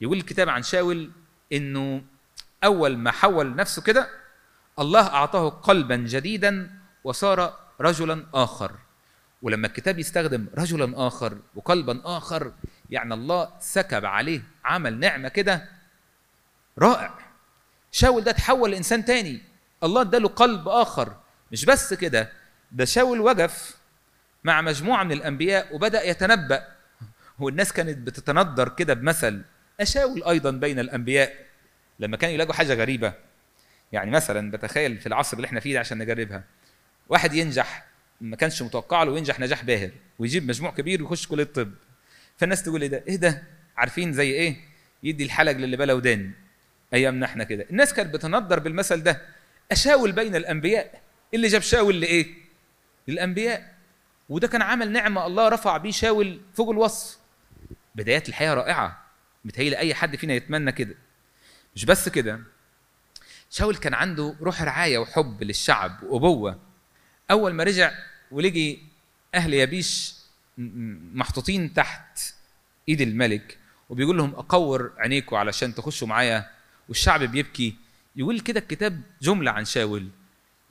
يقول الكتاب عن شاول إنه أول ما حول نفسه كده الله أعطاه قلبا جديدا وصار رجلا آخر. ولما الكتاب يستخدم رجلا آخر وقلبا آخر يعني الله سكب عليه عمل نعمة كده رائع. شاول ده تحول لإنسان تاني. الله اداله قلب آخر. مش بس كده ده شاول وقف مع مجموعة من الأنبياء وبدأ يتنبأ. هو الناس كانت بتتندر كده بمثل أشاول أيضا بين الأنبياء لما كانوا يلاقوا حاجة غريبة. يعني مثلا بتخيل في العصر اللي إحنا فيه ده عشان نجربها. واحد ينجح ما كانش متوقع له وينجح نجاح باهر ويجيب مجموع كبير ويخش كلية الطب. فالناس تقول إيه ده؟ إيه ده؟ عارفين زي إيه؟ يدي الحلق للي بلا ودان. أيامنا إحنا كده. الناس كانت بتندر بالمثل ده. أشاول بين الأنبياء. اللي جاب شاول لإيه؟ للأنبياء. وده كان عمل نعمة الله رفع بيه شاول فوق الوصف. بدايات الحياة رائعة. متهيألي أي حد فينا يتمنى كده. مش بس كده. شاول كان عنده روح رعاية وحب للشعب وأبوة. أول ما رجع ولقي أهل يبيش محطوطين تحت إيد الملك وبيقول لهم أقور عينيكم علشان تخشوا معايا. والشعب بيبكي. يقول كده الكتاب جملة عن شاول.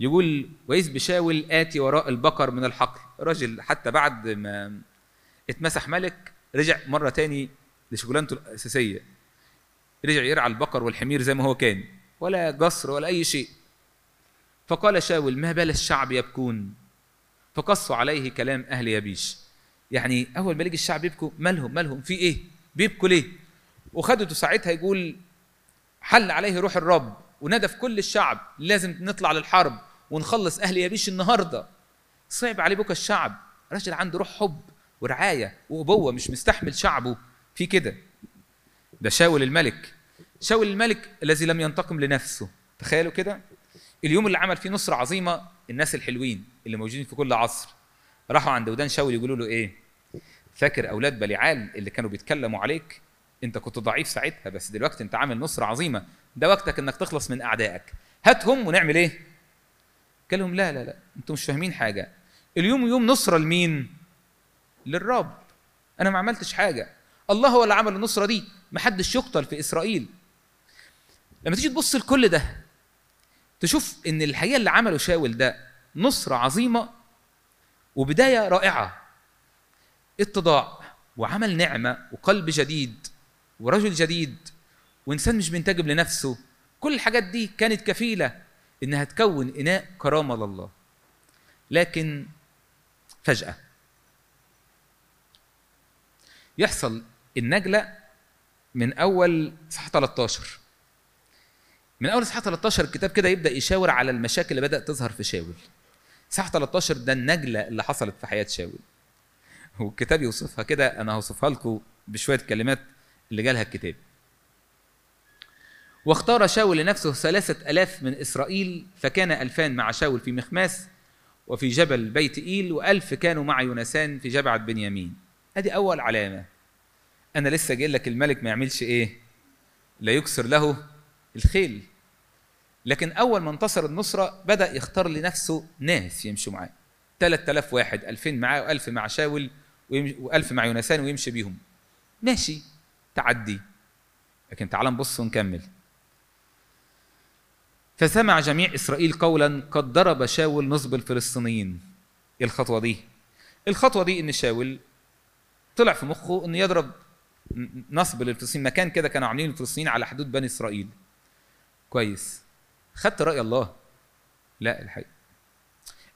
يقول وإذ بشاول آتي وراء البقر من الحقل. راجل حتى بعد ما اتمسح ملك رجع مرة تاني لشغلانته الأساسية. رجع يرعى البقر والحمير زي ما هو كان ولا قصر ولا أي شيء. فقال شاول ما بال الشعب يبكون؟ فقصوا عليه كلام أهل يبيش. يعني أول ما لقي الشعب يبكوا مالهم؟ مالهم؟ في إيه؟ بيبكوا ليه؟ وخدته ساعتها يقول حل عليه روح الرب ونادى في كل الشعب. لازم نطلع للحرب ونخلص أهل يبيش النهارده. صعب عليه بكى الشعب. راجل عنده روح حب. ورعاية وأبوة مش مستحمل شعبه في كده. ده شاول الملك. شاول الملك الذي لم ينتقم لنفسه. تخيلوا كده؟ اليوم اللي عمل فيه نصرة عظيمة الناس الحلوين اللي موجودين في كل عصر راحوا عند ودان شاول يقولوا له إيه؟ فاكر أولاد بليعال اللي كانوا بيتكلموا عليك؟ أنت كنت ضعيف ساعتها بس دلوقتي أنت عامل نصرة عظيمة. ده وقتك إنك تخلص من أعدائك. هاتهم ونعمل إيه؟ قال لهم لا لا لا أنتوا مش فاهمين حاجة. اليوم يوم نصرة لمين؟ للرب. أنا ما عملتش حاجة. الله هو اللي عمل النصرة دي. محدش يقتل في إسرائيل. لما تيجي تبص لكل ده تشوف إن الحقيقة اللي عمله شاول ده نصرة عظيمة وبداية رائعة. اتضاع وعمل نعمة وقلب جديد ورجل جديد وإنسان مش بينتجب لنفسه. كل الحاجات دي كانت كفيلة إنها تكون إناء كرامة لله. لكن فجأة يحصل النجلة من أول صح 13 من أول اصحاح 13 الكتاب كده يبدأ يشاور على المشاكل اللي بدأت تظهر في شاول. اصحاح 13 ده النجلة اللي حصلت في حياة شاول. والكتاب يوصفها كده أنا هوصفها لكم بشوية كلمات اللي جالها الكتاب. واختار شاول لنفسه ثلاثة ألاف من إسرائيل فكان ألفان مع شاول في مخماس وفي جبل بيت إيل وألف كانوا مع يونسان في جبعة بنيامين. أدي أول علامة. أنا لسه جاي لك الملك ما يعملش إيه؟ لا يكسر له الخيل. لكن اول ما انتصر النصرة بدأ يختار لنفسه ناس يمشوا معاه. 3000 واحد 2000 معاه و1000 مع شاول ويمشي وألف مع يونسان ويمشي بيهم. ماشي تعدي. لكن تعال نبص ونكمل. فسمع جميع إسرائيل قولا قد ضرب شاول نصب الفلسطينيين. إيه الخطوة دي؟ الخطوة دي إن شاول طلع في مخه إنه يضرب نصب للفلسطينيين. مكان كده كانوا عاملين الفلسطينيين على حدود بني إسرائيل. كويس. خدت رأي الله. لا الحقيقة.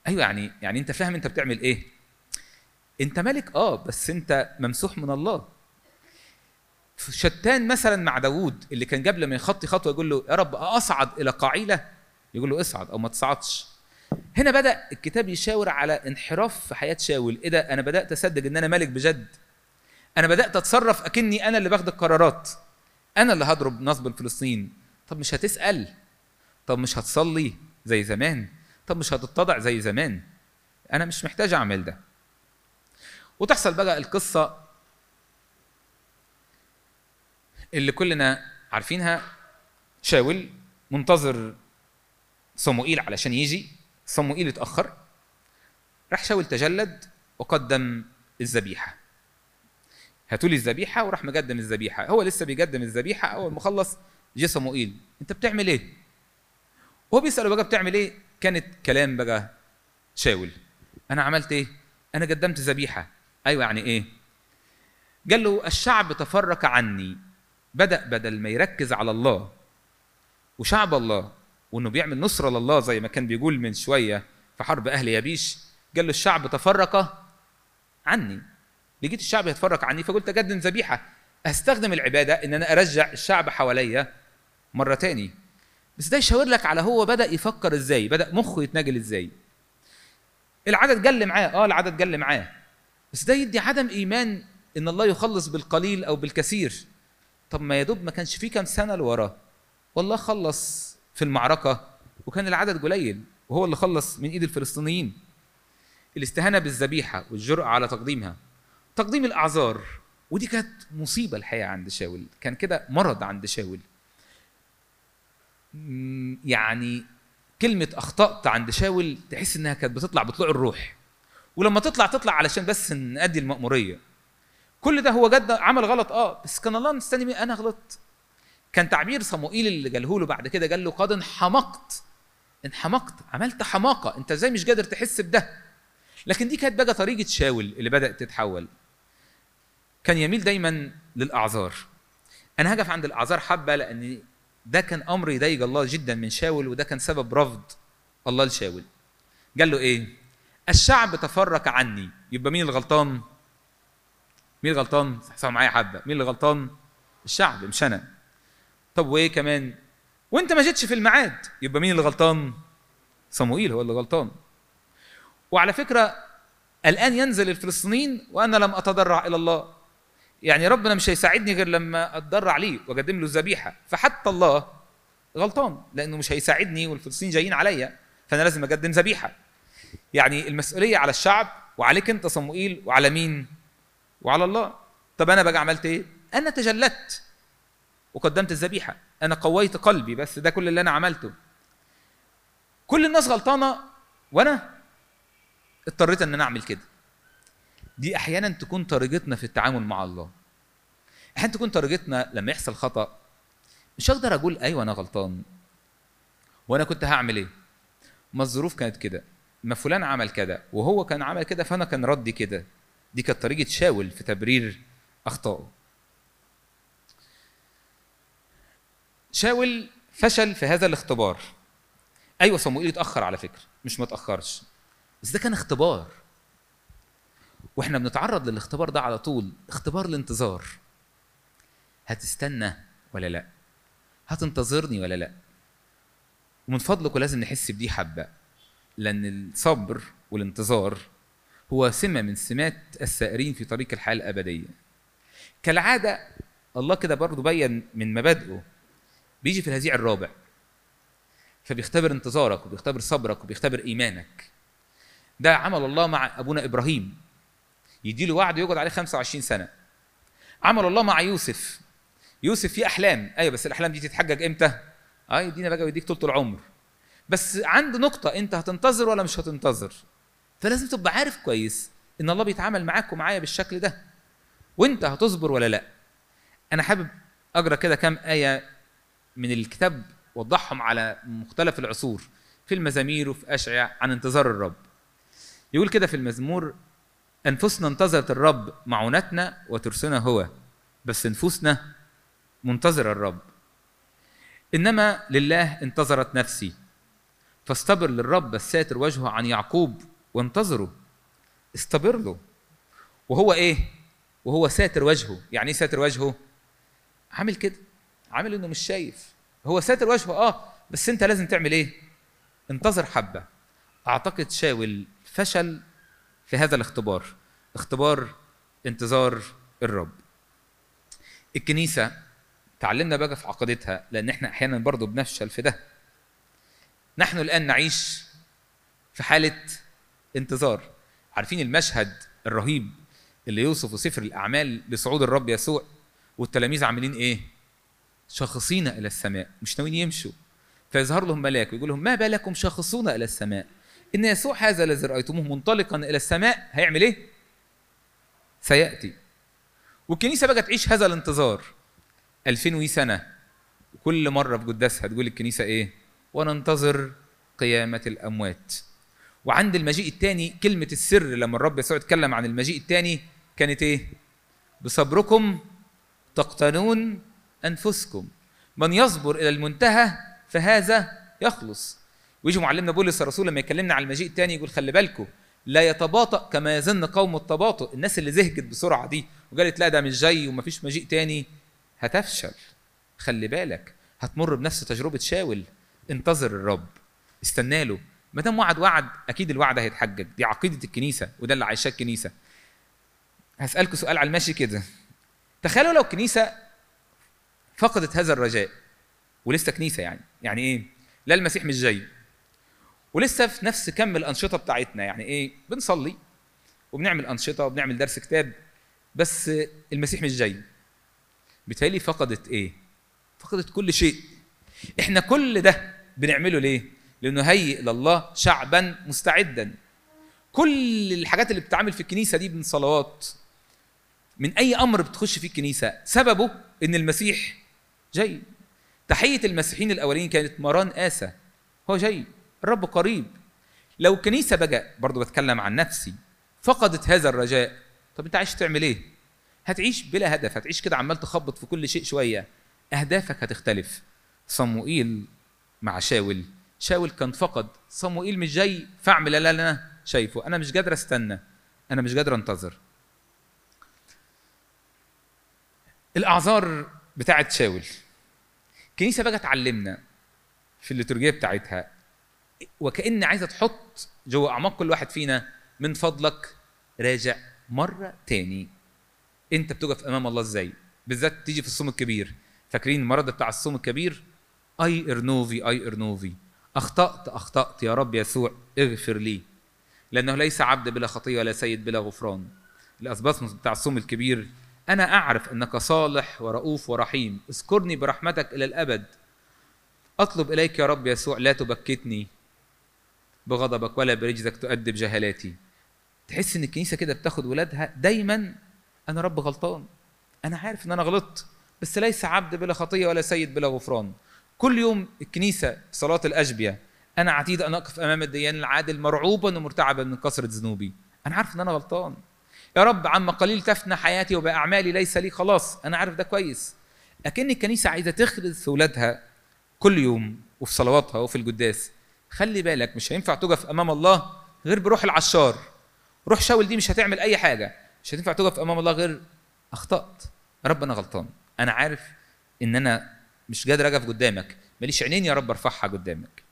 أيوه يعني يعني أنت فاهم أنت بتعمل إيه. أنت ملك آه بس أنت ممسوح من الله. شتان مثلا مع داوود اللي كان قبل ما يخطي خطوة يقول له يا رب أصعد إلى قاعلة؟ يقول له اصعد أو ما تصعدش. هنا بدأ الكتاب يشاور على انحراف في حياة شاول. إيه ده؟ أنا بدأت أصدق إن أنا ملك بجد. أنا بدأت أتصرف أكني أنا اللي باخد القرارات. أنا اللي هضرب نصب الفلسطين. طب مش هتسأل. طب مش هتصلي زي زمان. طب مش هتتضع زي زمان. أنا مش محتاج أعمل ده. وتحصل بقى القصة اللي كلنا عارفينها. شاول منتظر صموئيل علشان يجي. صموئيل اتأخر. راح شاول تجلد وقدم الذبيحة. هاتوا لي الذبيحة وراح مقدم الذبيحة. هو لسه بيقدم الذبيحة أول ما خلص جه صموئيل. أنت بتعمل إيه؟ وهو بيسأله بقى بتعمل إيه؟ كانت كلام بقى شاول. أنا عملت إيه؟ أنا قدمت ذبيحة. أيوه يعني إيه؟ قال له الشعب تفرق عني. بدأ بدل ما يركز على الله وشعب الله وإنه بيعمل نصرة لله زي ما كان بيقول من شوية في حرب أهل يابيش قال له الشعب تفرق عني. لقيت الشعب يتفرق عني فقلت أقدم ذبيحة. أستخدم العبادة إن أنا أرجع الشعب حواليا مره تاني بس ده يشاور لك على هو بدأ يفكر إزاي بدأ مخه يتنجل إزاي. العدد جل معاه آه العدد جل معاه. بس ده يدي عدم إيمان إن الله يخلص بالقليل أو بالكثير. طب ما يدوب ما كانش فيه كام سنة لوراه والله خلص في المعركة وكان العدد قليل وهو اللي خلص من إيد الفلسطينيين. الاستهانة بالذبيحة والجرأة على تقديمها. تقديم الأعذار. ودي كانت مصيبة الحقيقة عند شاول. كان كده مرض عند شاول. يعني كلمة أخطأت عند شاول تحس إنها كانت بتطلع بطلوع الروح. ولما تطلع تطلع علشان بس نأدي المأمورية. كل ده هو جد عمل غلط. آه بس كان الله مستني أنا غلطت. كان تعبير صموئيل اللي قاله له بعد كده قال له قد انحمقت. انحمقت. عملت حماقة. أنت إزاي مش قادر تحس بده؟ لكن دي كانت بقى طريقة شاول اللي بدأت تتحول. كان يميل دايما للأعذار. أنا هقف عند الأعذار حبة لأن ده كان أمر يضايق الله جدا من شاول وده كان سبب رفض الله لشاول. قال له إيه؟ الشعب تفرق عني. يبقى مين الغلطان؟ مين الغلطان؟ صحصحوا معايا حبة. مين اللي غلطان الشعب مش أنا. طب وإيه كمان؟ وأنت ما جيتش في الميعاد. يبقى مين اللي غلطان صموئيل هو اللي غلطان. وعلى فكرة الآن ينزل الفلسطينيين وأنا لم أتضرع إلى الله. يعني ربنا مش هيساعدني غير لما اتضرع ليه وأقدم له الذبيحة. فحتى الله غلطان لأنه مش هيساعدني والفلسطينيين جايين عليا فأنا لازم أقدم ذبيحة. يعني المسؤولية على الشعب وعليك أنت صموئيل وعلى مين؟ وعلى الله. طب أنا بقى عملت إيه؟ أنا تجلدت وقدمت الذبيحة. أنا قويت قلبي بس ده كل اللي أنا عملته. كل الناس غلطانة وأنا اضطريت إن أنا أعمل كده. دي أحيانا تكون طريقتنا في التعامل مع الله. أحيانا تكون طريقتنا لما يحصل خطأ مش هقدر أقول أيوه أنا غلطان. وأنا كنت هعمل إيه؟ ما الظروف كانت كده. ما فلان عمل كده وهو كان عمل كده فأنا كان ردي كده. دي كانت طريقة شاول في تبرير أخطائه. شاول فشل في هذا الاختبار. أيوه صموئيل اتأخر على فكرة مش ما اتاخرش بس ده كان اختبار. وإحنا بنتعرض للاختبار ده على طول اختبار الانتظار. هتستنى ولا لا؟ هتنتظرني ولا لا؟ ومن فضلكم لازم نحس بدي حبة لأن الصبر والانتظار هو سمة من سمات السائرين في طريق الحياة الأبدية. كالعادة الله كده برضه بين من مبادئه بيجي في الهزيع الرابع. فبيختبر انتظارك وبيختبر صبرك وبيختبر إيمانك. ده عمل الله مع أبونا إبراهيم. يديله وعد يقعد عليه 25 سنة. عمل الله مع يوسف. يوسف فيه أحلام. أيوه بس الأحلام دي تتحقق إمتى؟ آه يدينا بقى ويديك طول العمر. بس عند نقطة أنت هتنتظر ولا مش هتنتظر؟ فلازم تبقى عارف كويس إن الله بيتعامل معاك ومعايا بالشكل ده. وأنت هتصبر ولا لأ؟ أنا حابب أقرأ كده كام آية من الكتاب وضحهم على مختلف العصور. في المزامير وفي اشعياء عن انتظار الرب. يقول كده في المزمور أنفسنا انتظرت الرب معونتنا وترسنا هو بس نفوسنا منتظر الرب. إنما لله انتظرت نفسي فاستبر للرب الساتر وجهه عن يعقوب وانتظروا استبر له. وهو إيه؟ وهو ساتر وجهه. يعني إيه ساتر وجهه؟ عامل كده. عامل إنه مش شايف. هو ساتر وجهه آه بس أنت لازم تعمل إيه؟ انتظر حبة. أعتقد شاول فشل في هذا الاختبار اختبار انتظار الرب. الكنيسة تعلمنا بقى في عقيدتها لأن إحنا أحيانا برضو بنفشل في ده. نحن الآن نعيش في حالة انتظار. عارفين المشهد الرهيب اللي يوصفه سفر الأعمال لصعود الرب يسوع والتلاميذ عاملين إيه؟ شاخصين إلى السماء مش ناويين يمشوا. فيظهر لهم ملاك ويقول لهم ما بالكم شاخصون إلى السماء؟ إن يسوع هذا الذي رأيتموه منطلقا إلى السماء هيعمل إيه؟ سيأتي. والكنيسة بقى تعيش هذا الانتظار. 2000 سنه كل مرة في قداسها تقول الكنيسة إيه؟ وننتظر قيامة الأموات. وعند المجيء الثاني كلمة السر لما الرب يسوع اتكلم عن المجيء الثاني كانت إيه؟ بصبركم تقتنون أنفسكم. من يصبر إلى المنتهى فهذا يخلص. ويجي معلمنا بولس الرسول لما يكلمنا على المجيء الثاني يقول خلي بالكم لا يتباطأ كما يظن قوم التباطؤ. الناس اللي زهجت بسرعة دي وقالت لا ده مش جاي ومفيش مجيء تاني هتفشل. خلي بالك هتمر بنفس تجربة شاول. انتظر الرب استنى له. ما دام وعد وعد أكيد الوعد هيتحجج دي عقيدة الكنيسة وده اللي عايشاه الكنيسة. هسألكم سؤال على الماشي كده. تخيلوا لو الكنيسه فقدت هذا الرجاء ولسه كنيسة يعني. يعني إيه؟ لا المسيح مش جاي. ولسه في نفس كم الأنشطة بتاعتنا. يعني إيه؟ بنصلي وبنعمل أنشطة وبنعمل درس كتاب بس المسيح مش جاي. بالتالي فقدت إيه؟ فقدت كل شيء. إحنا كل ده بنعمله ليه؟ لأنه هيئ لله شعبا مستعدا. كل الحاجات اللي بتتعمل في الكنيسة دي من صلوات من أي أمر بتخش فيه الكنيسة سببه إن المسيح جاي. تحية المسيحيين الأولين كانت مران آسى هو جاي. الرب قريب. لو الكنيسه بقى برضو بتكلم عن نفسي فقدت هذا الرجاء طب انت عايش تعمل إيه؟ هتعيش بلا هدف هتعيش كده عمال تخبط في كل شيء شوية. أهدافك هتختلف. صموئيل مع شاول. شاول كان فقد. صموئيل مش جاي فاعمل لا أنا شايفه. أنا مش قادر أستنى. أنا مش قادر أنتظر. الأعذار بتاعت شاول. الكنيسه بقى تعلمنا في الليتورجية بتاعتها وكأن عايزة تحط جوه أعماق كل واحد فينا من فضلك راجع مرة تاني. أنت بتقف أمام الله إزاي؟ بالذات تيجي في الصوم الكبير. فاكرين المرض بتاع الصوم الكبير؟ أي إرنوفي أي إرنوفي. أخطأت أخطأت يا رب يسوع اغفر لي. لأنه ليس عبد بلا خطية ولا سيد بلا غفران. الاسباسموس بتاع الصوم الكبير أنا أعرف أنك صالح ورؤوف ورحيم. اذكرني برحمتك إلى الأبد. أطلب إليك يا رب يسوع لا تبكتني. بغضبك ولا برجزك تؤدب جهالاتي. تحس إن الكنيسة كده بتاخد ولادها دايما أنا رب غلطان. أنا عارف إن أنا غلطت بس ليس عبد بلا خطية ولا سيد بلا غفران. كل يوم الكنيسة صلاة الاشبيه أنا عتيد أن أقف أمام الديان العادل مرعوبا ومرتعبا من كثرة ذنوبي. أنا عارف إن أنا غلطان. يا رب عما قليل تفنى حياتي وبأعمالي ليس لي خلاص أنا عارف ده كويس. لكن الكنيسة عايزة تخرز في ولادها كل يوم وفي صلواتها وفي القداس. خلي بالك مش هينفع تقف أمام الله غير بروح العشار. روح شاول دي مش هتعمل أي حاجة. مش هتنفع تقف أمام الله غير أخطأت. يا رب أنا غلطان. أنا عارف إن أنا مش قادر أقف قدامك. ماليش عينين يا رب أرفعها قدامك.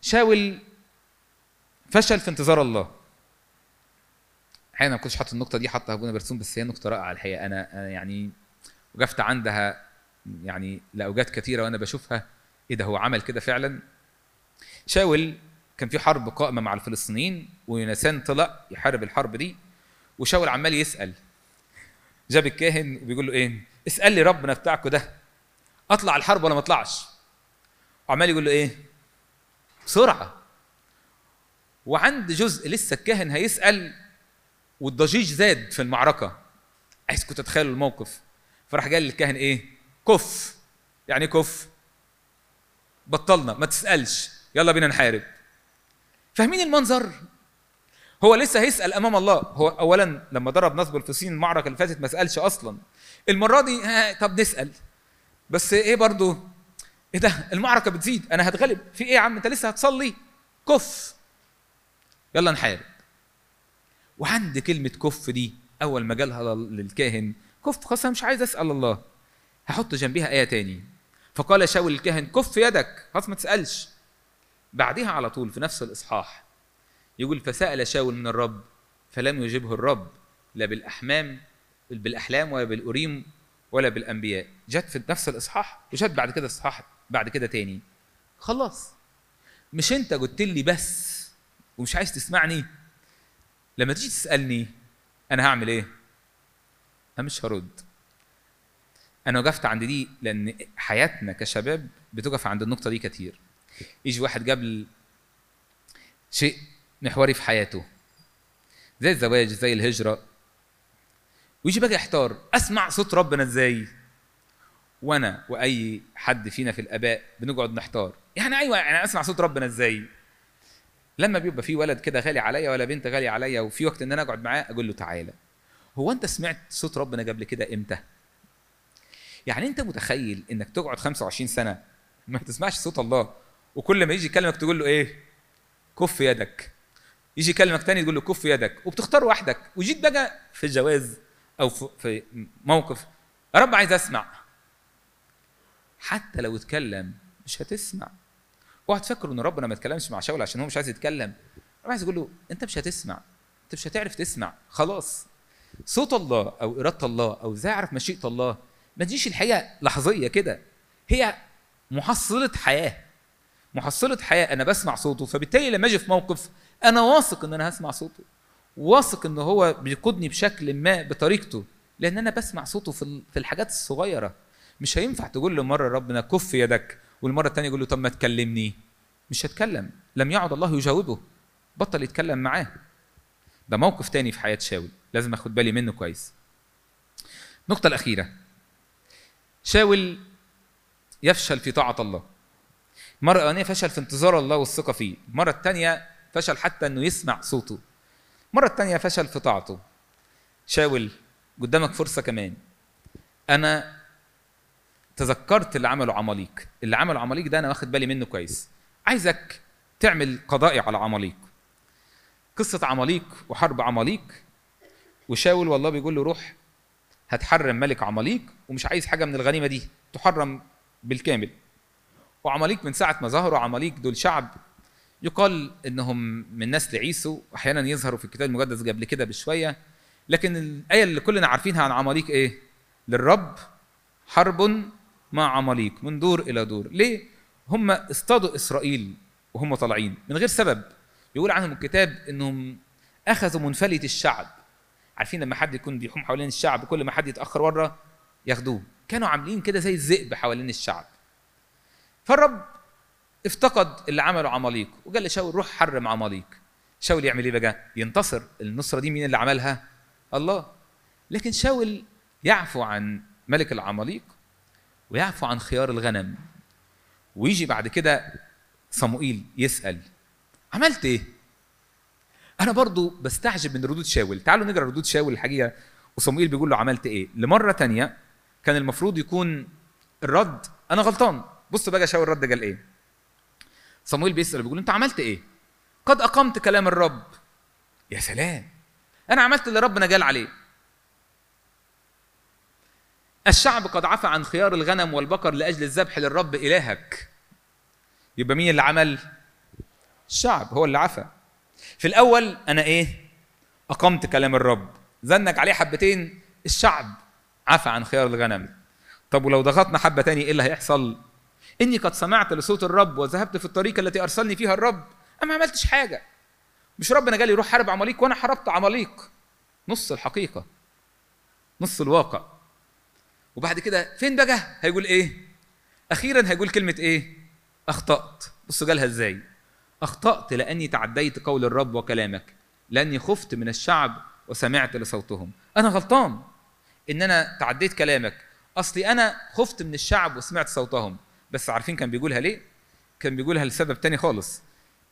شاول فشل في انتظار الله. أحيانا ما كنتش حاطط النقطة دي حاطها أبونا برسوم بس هي نقطة رائعة الحقيقة. أنا يعني وقفت عندها يعني لاوجات كثيرة وأنا بشوفها إيه ده هو عمل كده فعلا؟ شاول كان في حرب قائمة مع الفلسطينيين ويونسان طلع يحارب الحرب دي وشاول عمال يسأل. جاب الكاهن وبيقول له إيه؟ اسأل لي ربنا بتاعكم ده. أطلع الحرب ولا ما أطلعش؟ وعمال يقول له إيه؟ بسرعة. وعند جزء لسه الكاهن هيسأل والضجيج زاد في المعركة. عايزكم تتخيلوا الموقف. فراح جاي للكاهن إيه؟ كف. يعني كف. بطلنا ما تسألش. يلا بينا نحارب. فاهمين المنظر؟ هو لسه هيسأل أمام الله. هو اولا لما ضرب نصب الفلسطين المعركة اللي فاتت ما سألش أصلا. المرة دي ها طب نسأل. بس إيه برضو؟ إيه ده؟ المعركة بتزيد. أنا هتغلب. في إيه يا عم؟ أنت لسه هتصلي؟ كف. يلا نحارب. وعند كلمة كف دي أول ما جالها للكاهن. كف خلاص أنا مش عايز أسأل الله. هحط جنبيها آية تاني. فقال شاول الكاهن كف يدك. خلاص ما تسألش. بعدها على طول في نفس الإصحاح يقول فسأل شاول من الرب فلم يجبه الرب لا بالأحمام بالأحلام ولا بالأريم ولا بالأنبياء. جت في نفس الإصحاح وجت بعد كده اصحاح بعد كده تاني. خلاص. مش أنت قلت لي بس ومش عايز تسمعني؟ لما تيجي تسألني أنا هعمل إيه؟ أنا مش هرد. أنا وقفت عند دي لأن حياتنا كشباب بتقف عند النقطة دي كتير. يجي واحد قبل شيء محوري في حياته زي الزواج زي الهجرة ويجي بقى يحتار أسمع صوت ربنا إزاي؟ وأنا وأي حد فينا في الآباء بنقعد نحتار. يعني أيوه يعني أسمع صوت ربنا إزاي؟ لما بيبقى في ولد كده غالي عليا ولا بنت غالية عليا وفي وقت إن أنا أقعد معاه أقول له تعالى. هو أنت سمعت صوت ربنا قبل كده إمتى؟ يعني انت متخيل انك تقعد 25 سنة ما تسمعش صوت الله وكل ما يجي يكلمك تقول له إيه؟ كف يدك. يجي يكلمك تاني تقول له كف يدك وبتختار وحدك. وجيت بقى في الجواز أو في موقف يا رب عايز أسمع. حتى لو اتكلم مش هتسمع. اوعى تفكر إن ربنا ما اتكلمش مع شاول عشان هو مش عايز يتكلم؟ ربنا عايز يقول له أنت مش هتسمع. أنت مش هتعرف تسمع. خلاص. صوت الله أو إرادة الله أو إزاي اعرف مشيئة الله ما تجيش الحقيقة لحظية كده. هي محصلة حياة. محصلة حياة أنا بسمع صوته فبالتالي لما أجي في موقف أنا واثق إن أنا هسمع صوته. واثق إن هو بيقودني بشكل ما بطريقته لأن أنا بسمع صوته في في الحاجات الصغيرة. مش هينفع تقول له مرة ربنا كف يدك والمرة الثانية يقول له طب ما تكلمني. مش هتكلم. لم يعد الله يجاوبه. بطل يتكلم معاه. ده موقف تاني في حياة شاول. لازم أخد بالي منه كويس. النقطه الأخيرة. شاول يفشل في طاعة الله مرة الأولانية فشل في انتظار الله والثقة فيه، المرة الثانية فشل حتى إنه يسمع صوته. المرة الثانية فشل في طاعته. شاول قدامك فرصة كمان. أنا تذكرت اللي عمله عماليق، اللي عمله عماليق ده أنا واخد بالي منه كويس. عايزك تعمل قضائي على عماليق. قصة عماليق وحرب عماليق وشاول والله بيقول له روح هتحرم ملك عماليق ومش عايز حاجة من الغنيمة دي تحرم بالكامل. وعماليق من ساعة ما ظهروا عماليق دول شعب يقال إنهم من نسل عيسو أحيانا يظهروا في الكتاب المقدس قبل كده بشوية لكن الآية اللي كلنا عارفينها عن عماليق إيه؟ للرب حرب مع عماليق من دور إلى دور، ليه؟ هم اصطادوا إسرائيل وهم طالعين من غير سبب يقول عنهم الكتاب إنهم أخذوا منفلت الشعب عارفين لما حد يكون بيحوم حوالين الشعب كل ما حد يتأخر ورا ياخدوه. كانوا عاملين كده زي الذئب حوالين الشعب. فالرب افتقد اللي عمله عماليق وقال لشاول روح حرم عماليق. شاول يعمل إيه بقى؟ ينتصر. النصرة دي مين اللي عملها؟ الله. لكن شاول يعفو عن ملك العماليق ويعفو عن خيار الغنم. ويجي بعد كده صموئيل يسأل عملت إيه؟ أنا برضو بستعجب من ردود شاول. تعالوا نقرأ ردود شاول الحقيقة. وصموئيل بيقول له عملت إيه؟ لمرة تانية كان المفروض يكون الرد أنا غلطان. بص بقى شاول الرد قال إيه. صمويل بيسأل بيقول أنت عملت إيه؟ قد أقمت كلام الرب. يا سلام. أنا عملت اللي ربنا قال عليه. الشعب قد عفى عن خيار الغنم والبقر لأجل الذبح للرب إلهك. يبقى مين اللي عمل؟ الشعب هو اللي عفى. في الأول أنا إيه؟ أقمت كلام الرب. زنك عليه حبتين الشعب عفى عن خيار الغنم. طب ولو ضغطنا حبة تاني إيه اللي هيحصل؟ إني قد سمعت لصوت الرب وذهبت في الطريق التي أرسلني فيها الرب أنا ما عملتش حاجة. مش ربنا قال لي روح حارب عماليق وأنا حاربت عماليق. نص الحقيقة. نص الواقع. وبعد كده فين بقى؟ هيقول إيه؟ أخيرا هيقول كلمة إيه؟ أخطأت. بصوا قالها إزاي؟ أخطأت لأني تعديت قول الرب وكلامك لأني خفت من الشعب وسمعت لصوتهم. أنا غلطان إن أنا تعديت كلامك. أصلي أنا خفت من الشعب وسمعت صوتهم. بس عارفين كان بيقولها ليه؟ كان بيقولها لسبب تاني خالص.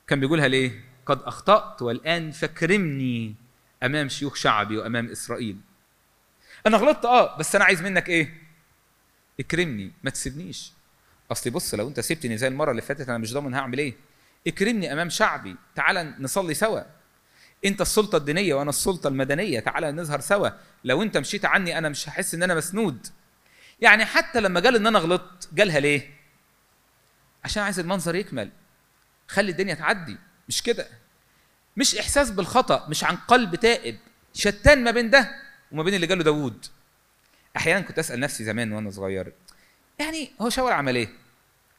كان بيقولها ليه؟ قد أخطأت والآن فاكرمني أمام شيوخ شعبي وأمام إسرائيل. أنا غلطت آه بس أنا عايز منك إيه؟ اكرمني ما تسيبنيش. أصلي بص لو أنت سبتني زي المرة اللي فاتت أنا مش ضامن هعمل إيه. اكرمني امام شعبي تعال نصلي سوا. انت السلطة الدينية وأنا السلطة المدنية تعال نظهر سوا. لو انت مشيت عني أنا مش هحس ان أنا مسنود. يعني حتى لما قال ان أنا غلطت جالها ليه؟ عشان عايز المنظر يكمل. خلي الدنيا تعدي. مش كده؟ مش احساس بالخطأ مش عن قلب تائب. شتان ما بين ده وما بين اللي جاله داوود. أحيانا كنت أسأل نفسي زمان وأنا صغير يعني هو شاول عمل إيه؟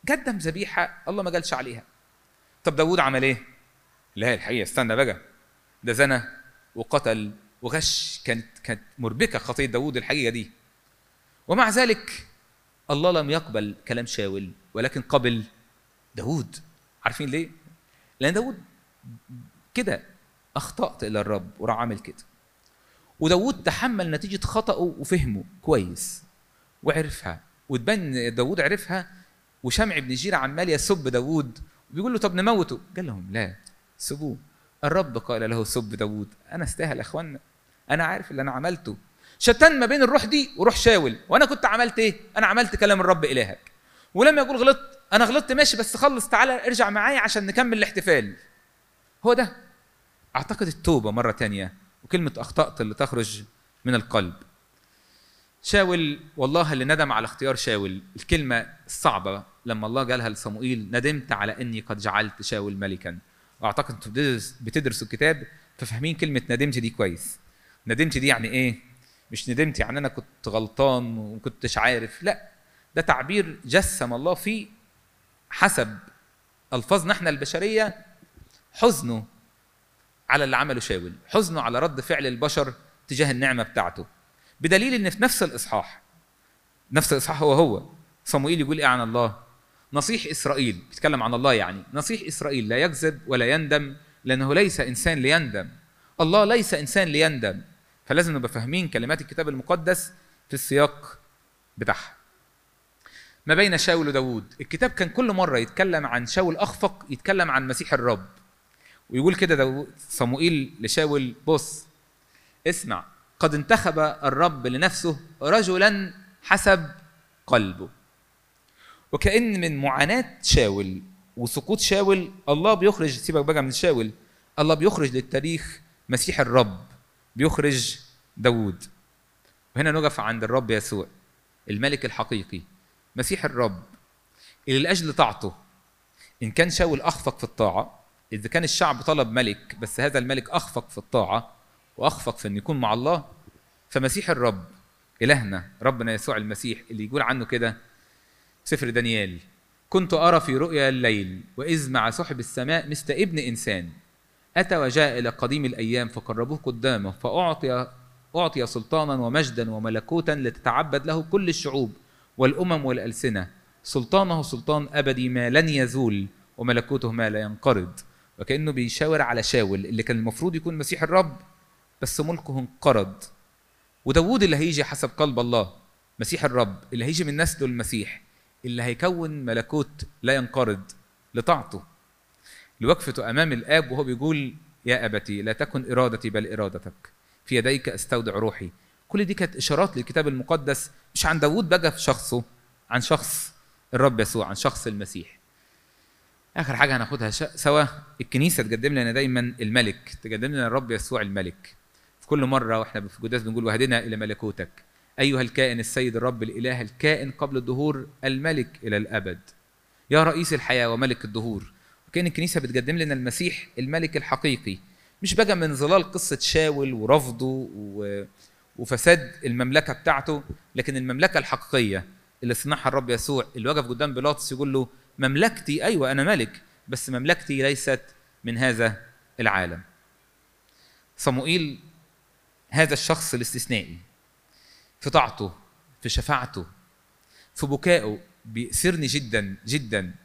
قدم ذبيحة الله ما قالش عليها. طب داوود عمل إيه؟ لا الحقيقة استنى بقى. ده زنى وقتل وغش. كانت كانت مربكة خطية داوود الحقيقة دي. ومع ذلك الله لم يقبل كلام شاول ولكن قبل داوود. عارفين ليه؟ لأن داوود كده أخطأت إلى الرب وراح عامل كده. وداود تحمل نتيجة خطأه وفهمه كويس وعرفها. وتبان داود عرفها وشمع بن جيرة عمال يسب داود وبيقول له طب نموته. قال لهم لا سبوه. الرب قال له سب داود أنا استاهل أخوانا. أنا عارف اللي أنا عملته. شتان ما بين الروح دي وروح شاول. وأنا كنت عملت إيه؟ أنا عملت كلام الرب إلهك. ولما يقول غلطت. أنا غلطت ماشي بس خلص تعالى ارجع معايا عشان نكمل الاحتفال. هو ده. أعتقد التوبة مرة تانية وكلمة أخطأت اللي تخرج من القلب. شاول والله اللي ندم على اختيار شاول الكلمة الصعبة لما الله قالها لصموئيل ندمت على أني قد جعلت شاول ملكا. وأعتقد أنتوا بتدرس بتدرسوا الكتاب ففاهمين كلمة ندمت دي كويس. ندمت دي يعني إيه؟ مش ندمت يعني أنا كنت غلطان وكنتش عارف. لا ده تعبير جسم الله فيه حسب ألفاظنا إحنا البشرية حزنه على اللي عمله شاول حزنه على رد فعل البشر تجاه النعمة بتاعته. بدليل إن في نفس الإصحاح نفس الإصحاح هو هو صموئيل يقول إيه عن الله؟ نصيح إسرائيل بيتكلم عن الله يعني نصيح إسرائيل لا يكذب ولا يندم لأنه ليس إنسان ليندم. الله ليس إنسان ليندم. فلازم نبقى فاهمين كلمات الكتاب المقدس في السياق بتاعها. ما بين شاول وداوود؟ الكتاب كان كل مرة يتكلم عن شاول أخفق يتكلم عن مسيح الرب. ويقول كده صموئيل لشاول بص اسمع قد انتخب الرب لنفسه رجلا حسب قلبه. وكأن من معاناة شاول وسقوط شاول الله بيخرج سيبك بقى من شاول الله بيخرج للتاريخ مسيح الرب بيخرج داوود. وهنا نقف عند الرب يسوع الملك الحقيقي مسيح الرب اللي لأجل طاعته إن كان شاول أخفق في الطاعة إذا كان الشعب طلب ملك بس هذا الملك أخفق في الطاعة وأخفق في أن يكون مع الله فمسيح الرب إلهنا ربنا يسوع المسيح اللي يقول عنه كده سفر دانيال. كنت أرى في رؤيا الليل وإذ مع سحب السماء مثل ابن إنسان. أتى وجاء إلى قديم الأيام فقربوه قدامه فأعطي أعطي سلطانا ومجدا وملكوتا لتتعبد له كل الشعوب والأمم والألسنة. سلطانه سلطان أبدي ما لن يزول وملكوته ما لا ينقرض. وكأنه بيشاور على شاول اللي كان المفروض يكون مسيح الرب بس ملكه انقرض. وداوود اللي هيجي حسب قلب الله مسيح الرب اللي هيجي من نسله المسيح اللي هيكون ملكوت لا ينقرض لطاعته. لوقفته أمام الآب وهو بيقول يا أبتي لا تكن إرادتي بل إرادتك. في يديك أستودع روحي. كل دي كانت إشارات للكتاب المقدس مش عن داوود بقى في شخصه عن شخص الرب يسوع عن شخص المسيح. آخر حاجة هناخدها سوا. الكنيسة تقدم لنا دايما الملك تقدم لنا الرب يسوع الملك. في كل مرة وإحنا في القداس بنقول وهدنا إلى ملكوتك. أيها الكائن السيد الرب الإله الكائن قبل الدهور الملك إلى الأبد. يا رئيس الحياة وملك الدهور وكأن الكنيسة بتقدم لنا المسيح الملك الحقيقي. مش بقى من ظلال قصة شاول ورفضه. وفساد المملكة بتاعته لكن المملكة الحقيقية اللي صنعها الرب يسوع اللي وقف قدام بيلاطس يقول له مملكتي أيوه أنا ملك بس مملكتي ليست من هذا العالم. صموئيل هذا الشخص الاستثنائي. في طاعته في شفاعته في بكائه بيأسرني جدا جدا.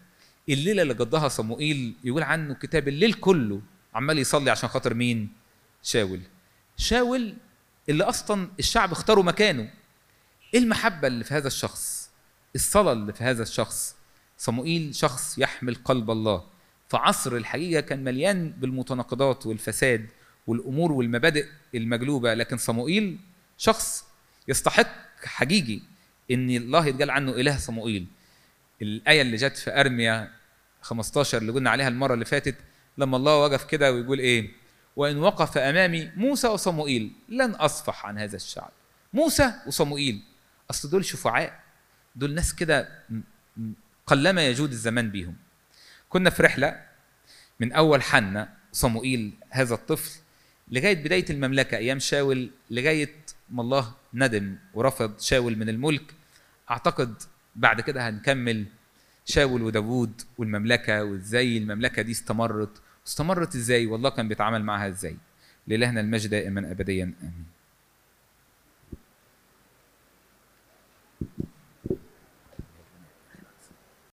الليلة اللي قضاها صموئيل يقول عنه كتاب الليل كله عمال يصلي عشان خاطر مين؟ شاول. شاول اللي أصلا الشعب اختاروا مكانه. إيه المحبة اللي في هذا الشخص؟ الصلاة اللي في هذا الشخص. صموئيل شخص يحمل قلب الله. في عصر الحقيقة كان مليان بالمتناقضات والفساد والأمور والمبادئ المجلوبه لكن صموئيل شخص يستحق حقيقي إن الله يتقال عنه إله صموئيل. الآية اللي جت في أرميا 15 اللي قلنا عليها المرة اللي فاتت لما الله وقف كده ويقول إيه؟ وإن وقف أمامي موسى وصموئيل لن أصفح عن هذا الشعب. موسى وصموئيل. أصل دول شفعاء. دول ناس كده قلما يجود الزمان بيهم. كنا في رحلة من أول حنا صموئيل هذا الطفل لغاية بداية المملكة أيام شاول لغاية ما الله ندم ورفض شاول من الملك. أعتقد بعد كده هنكمل شاول وداوود والمملكة وإزاي المملكة دي استمرت. واستمرت إزاي؟ والله كان بيتعامل معها إزاي؟ لإلهنا المجد دائما ابديا آمين.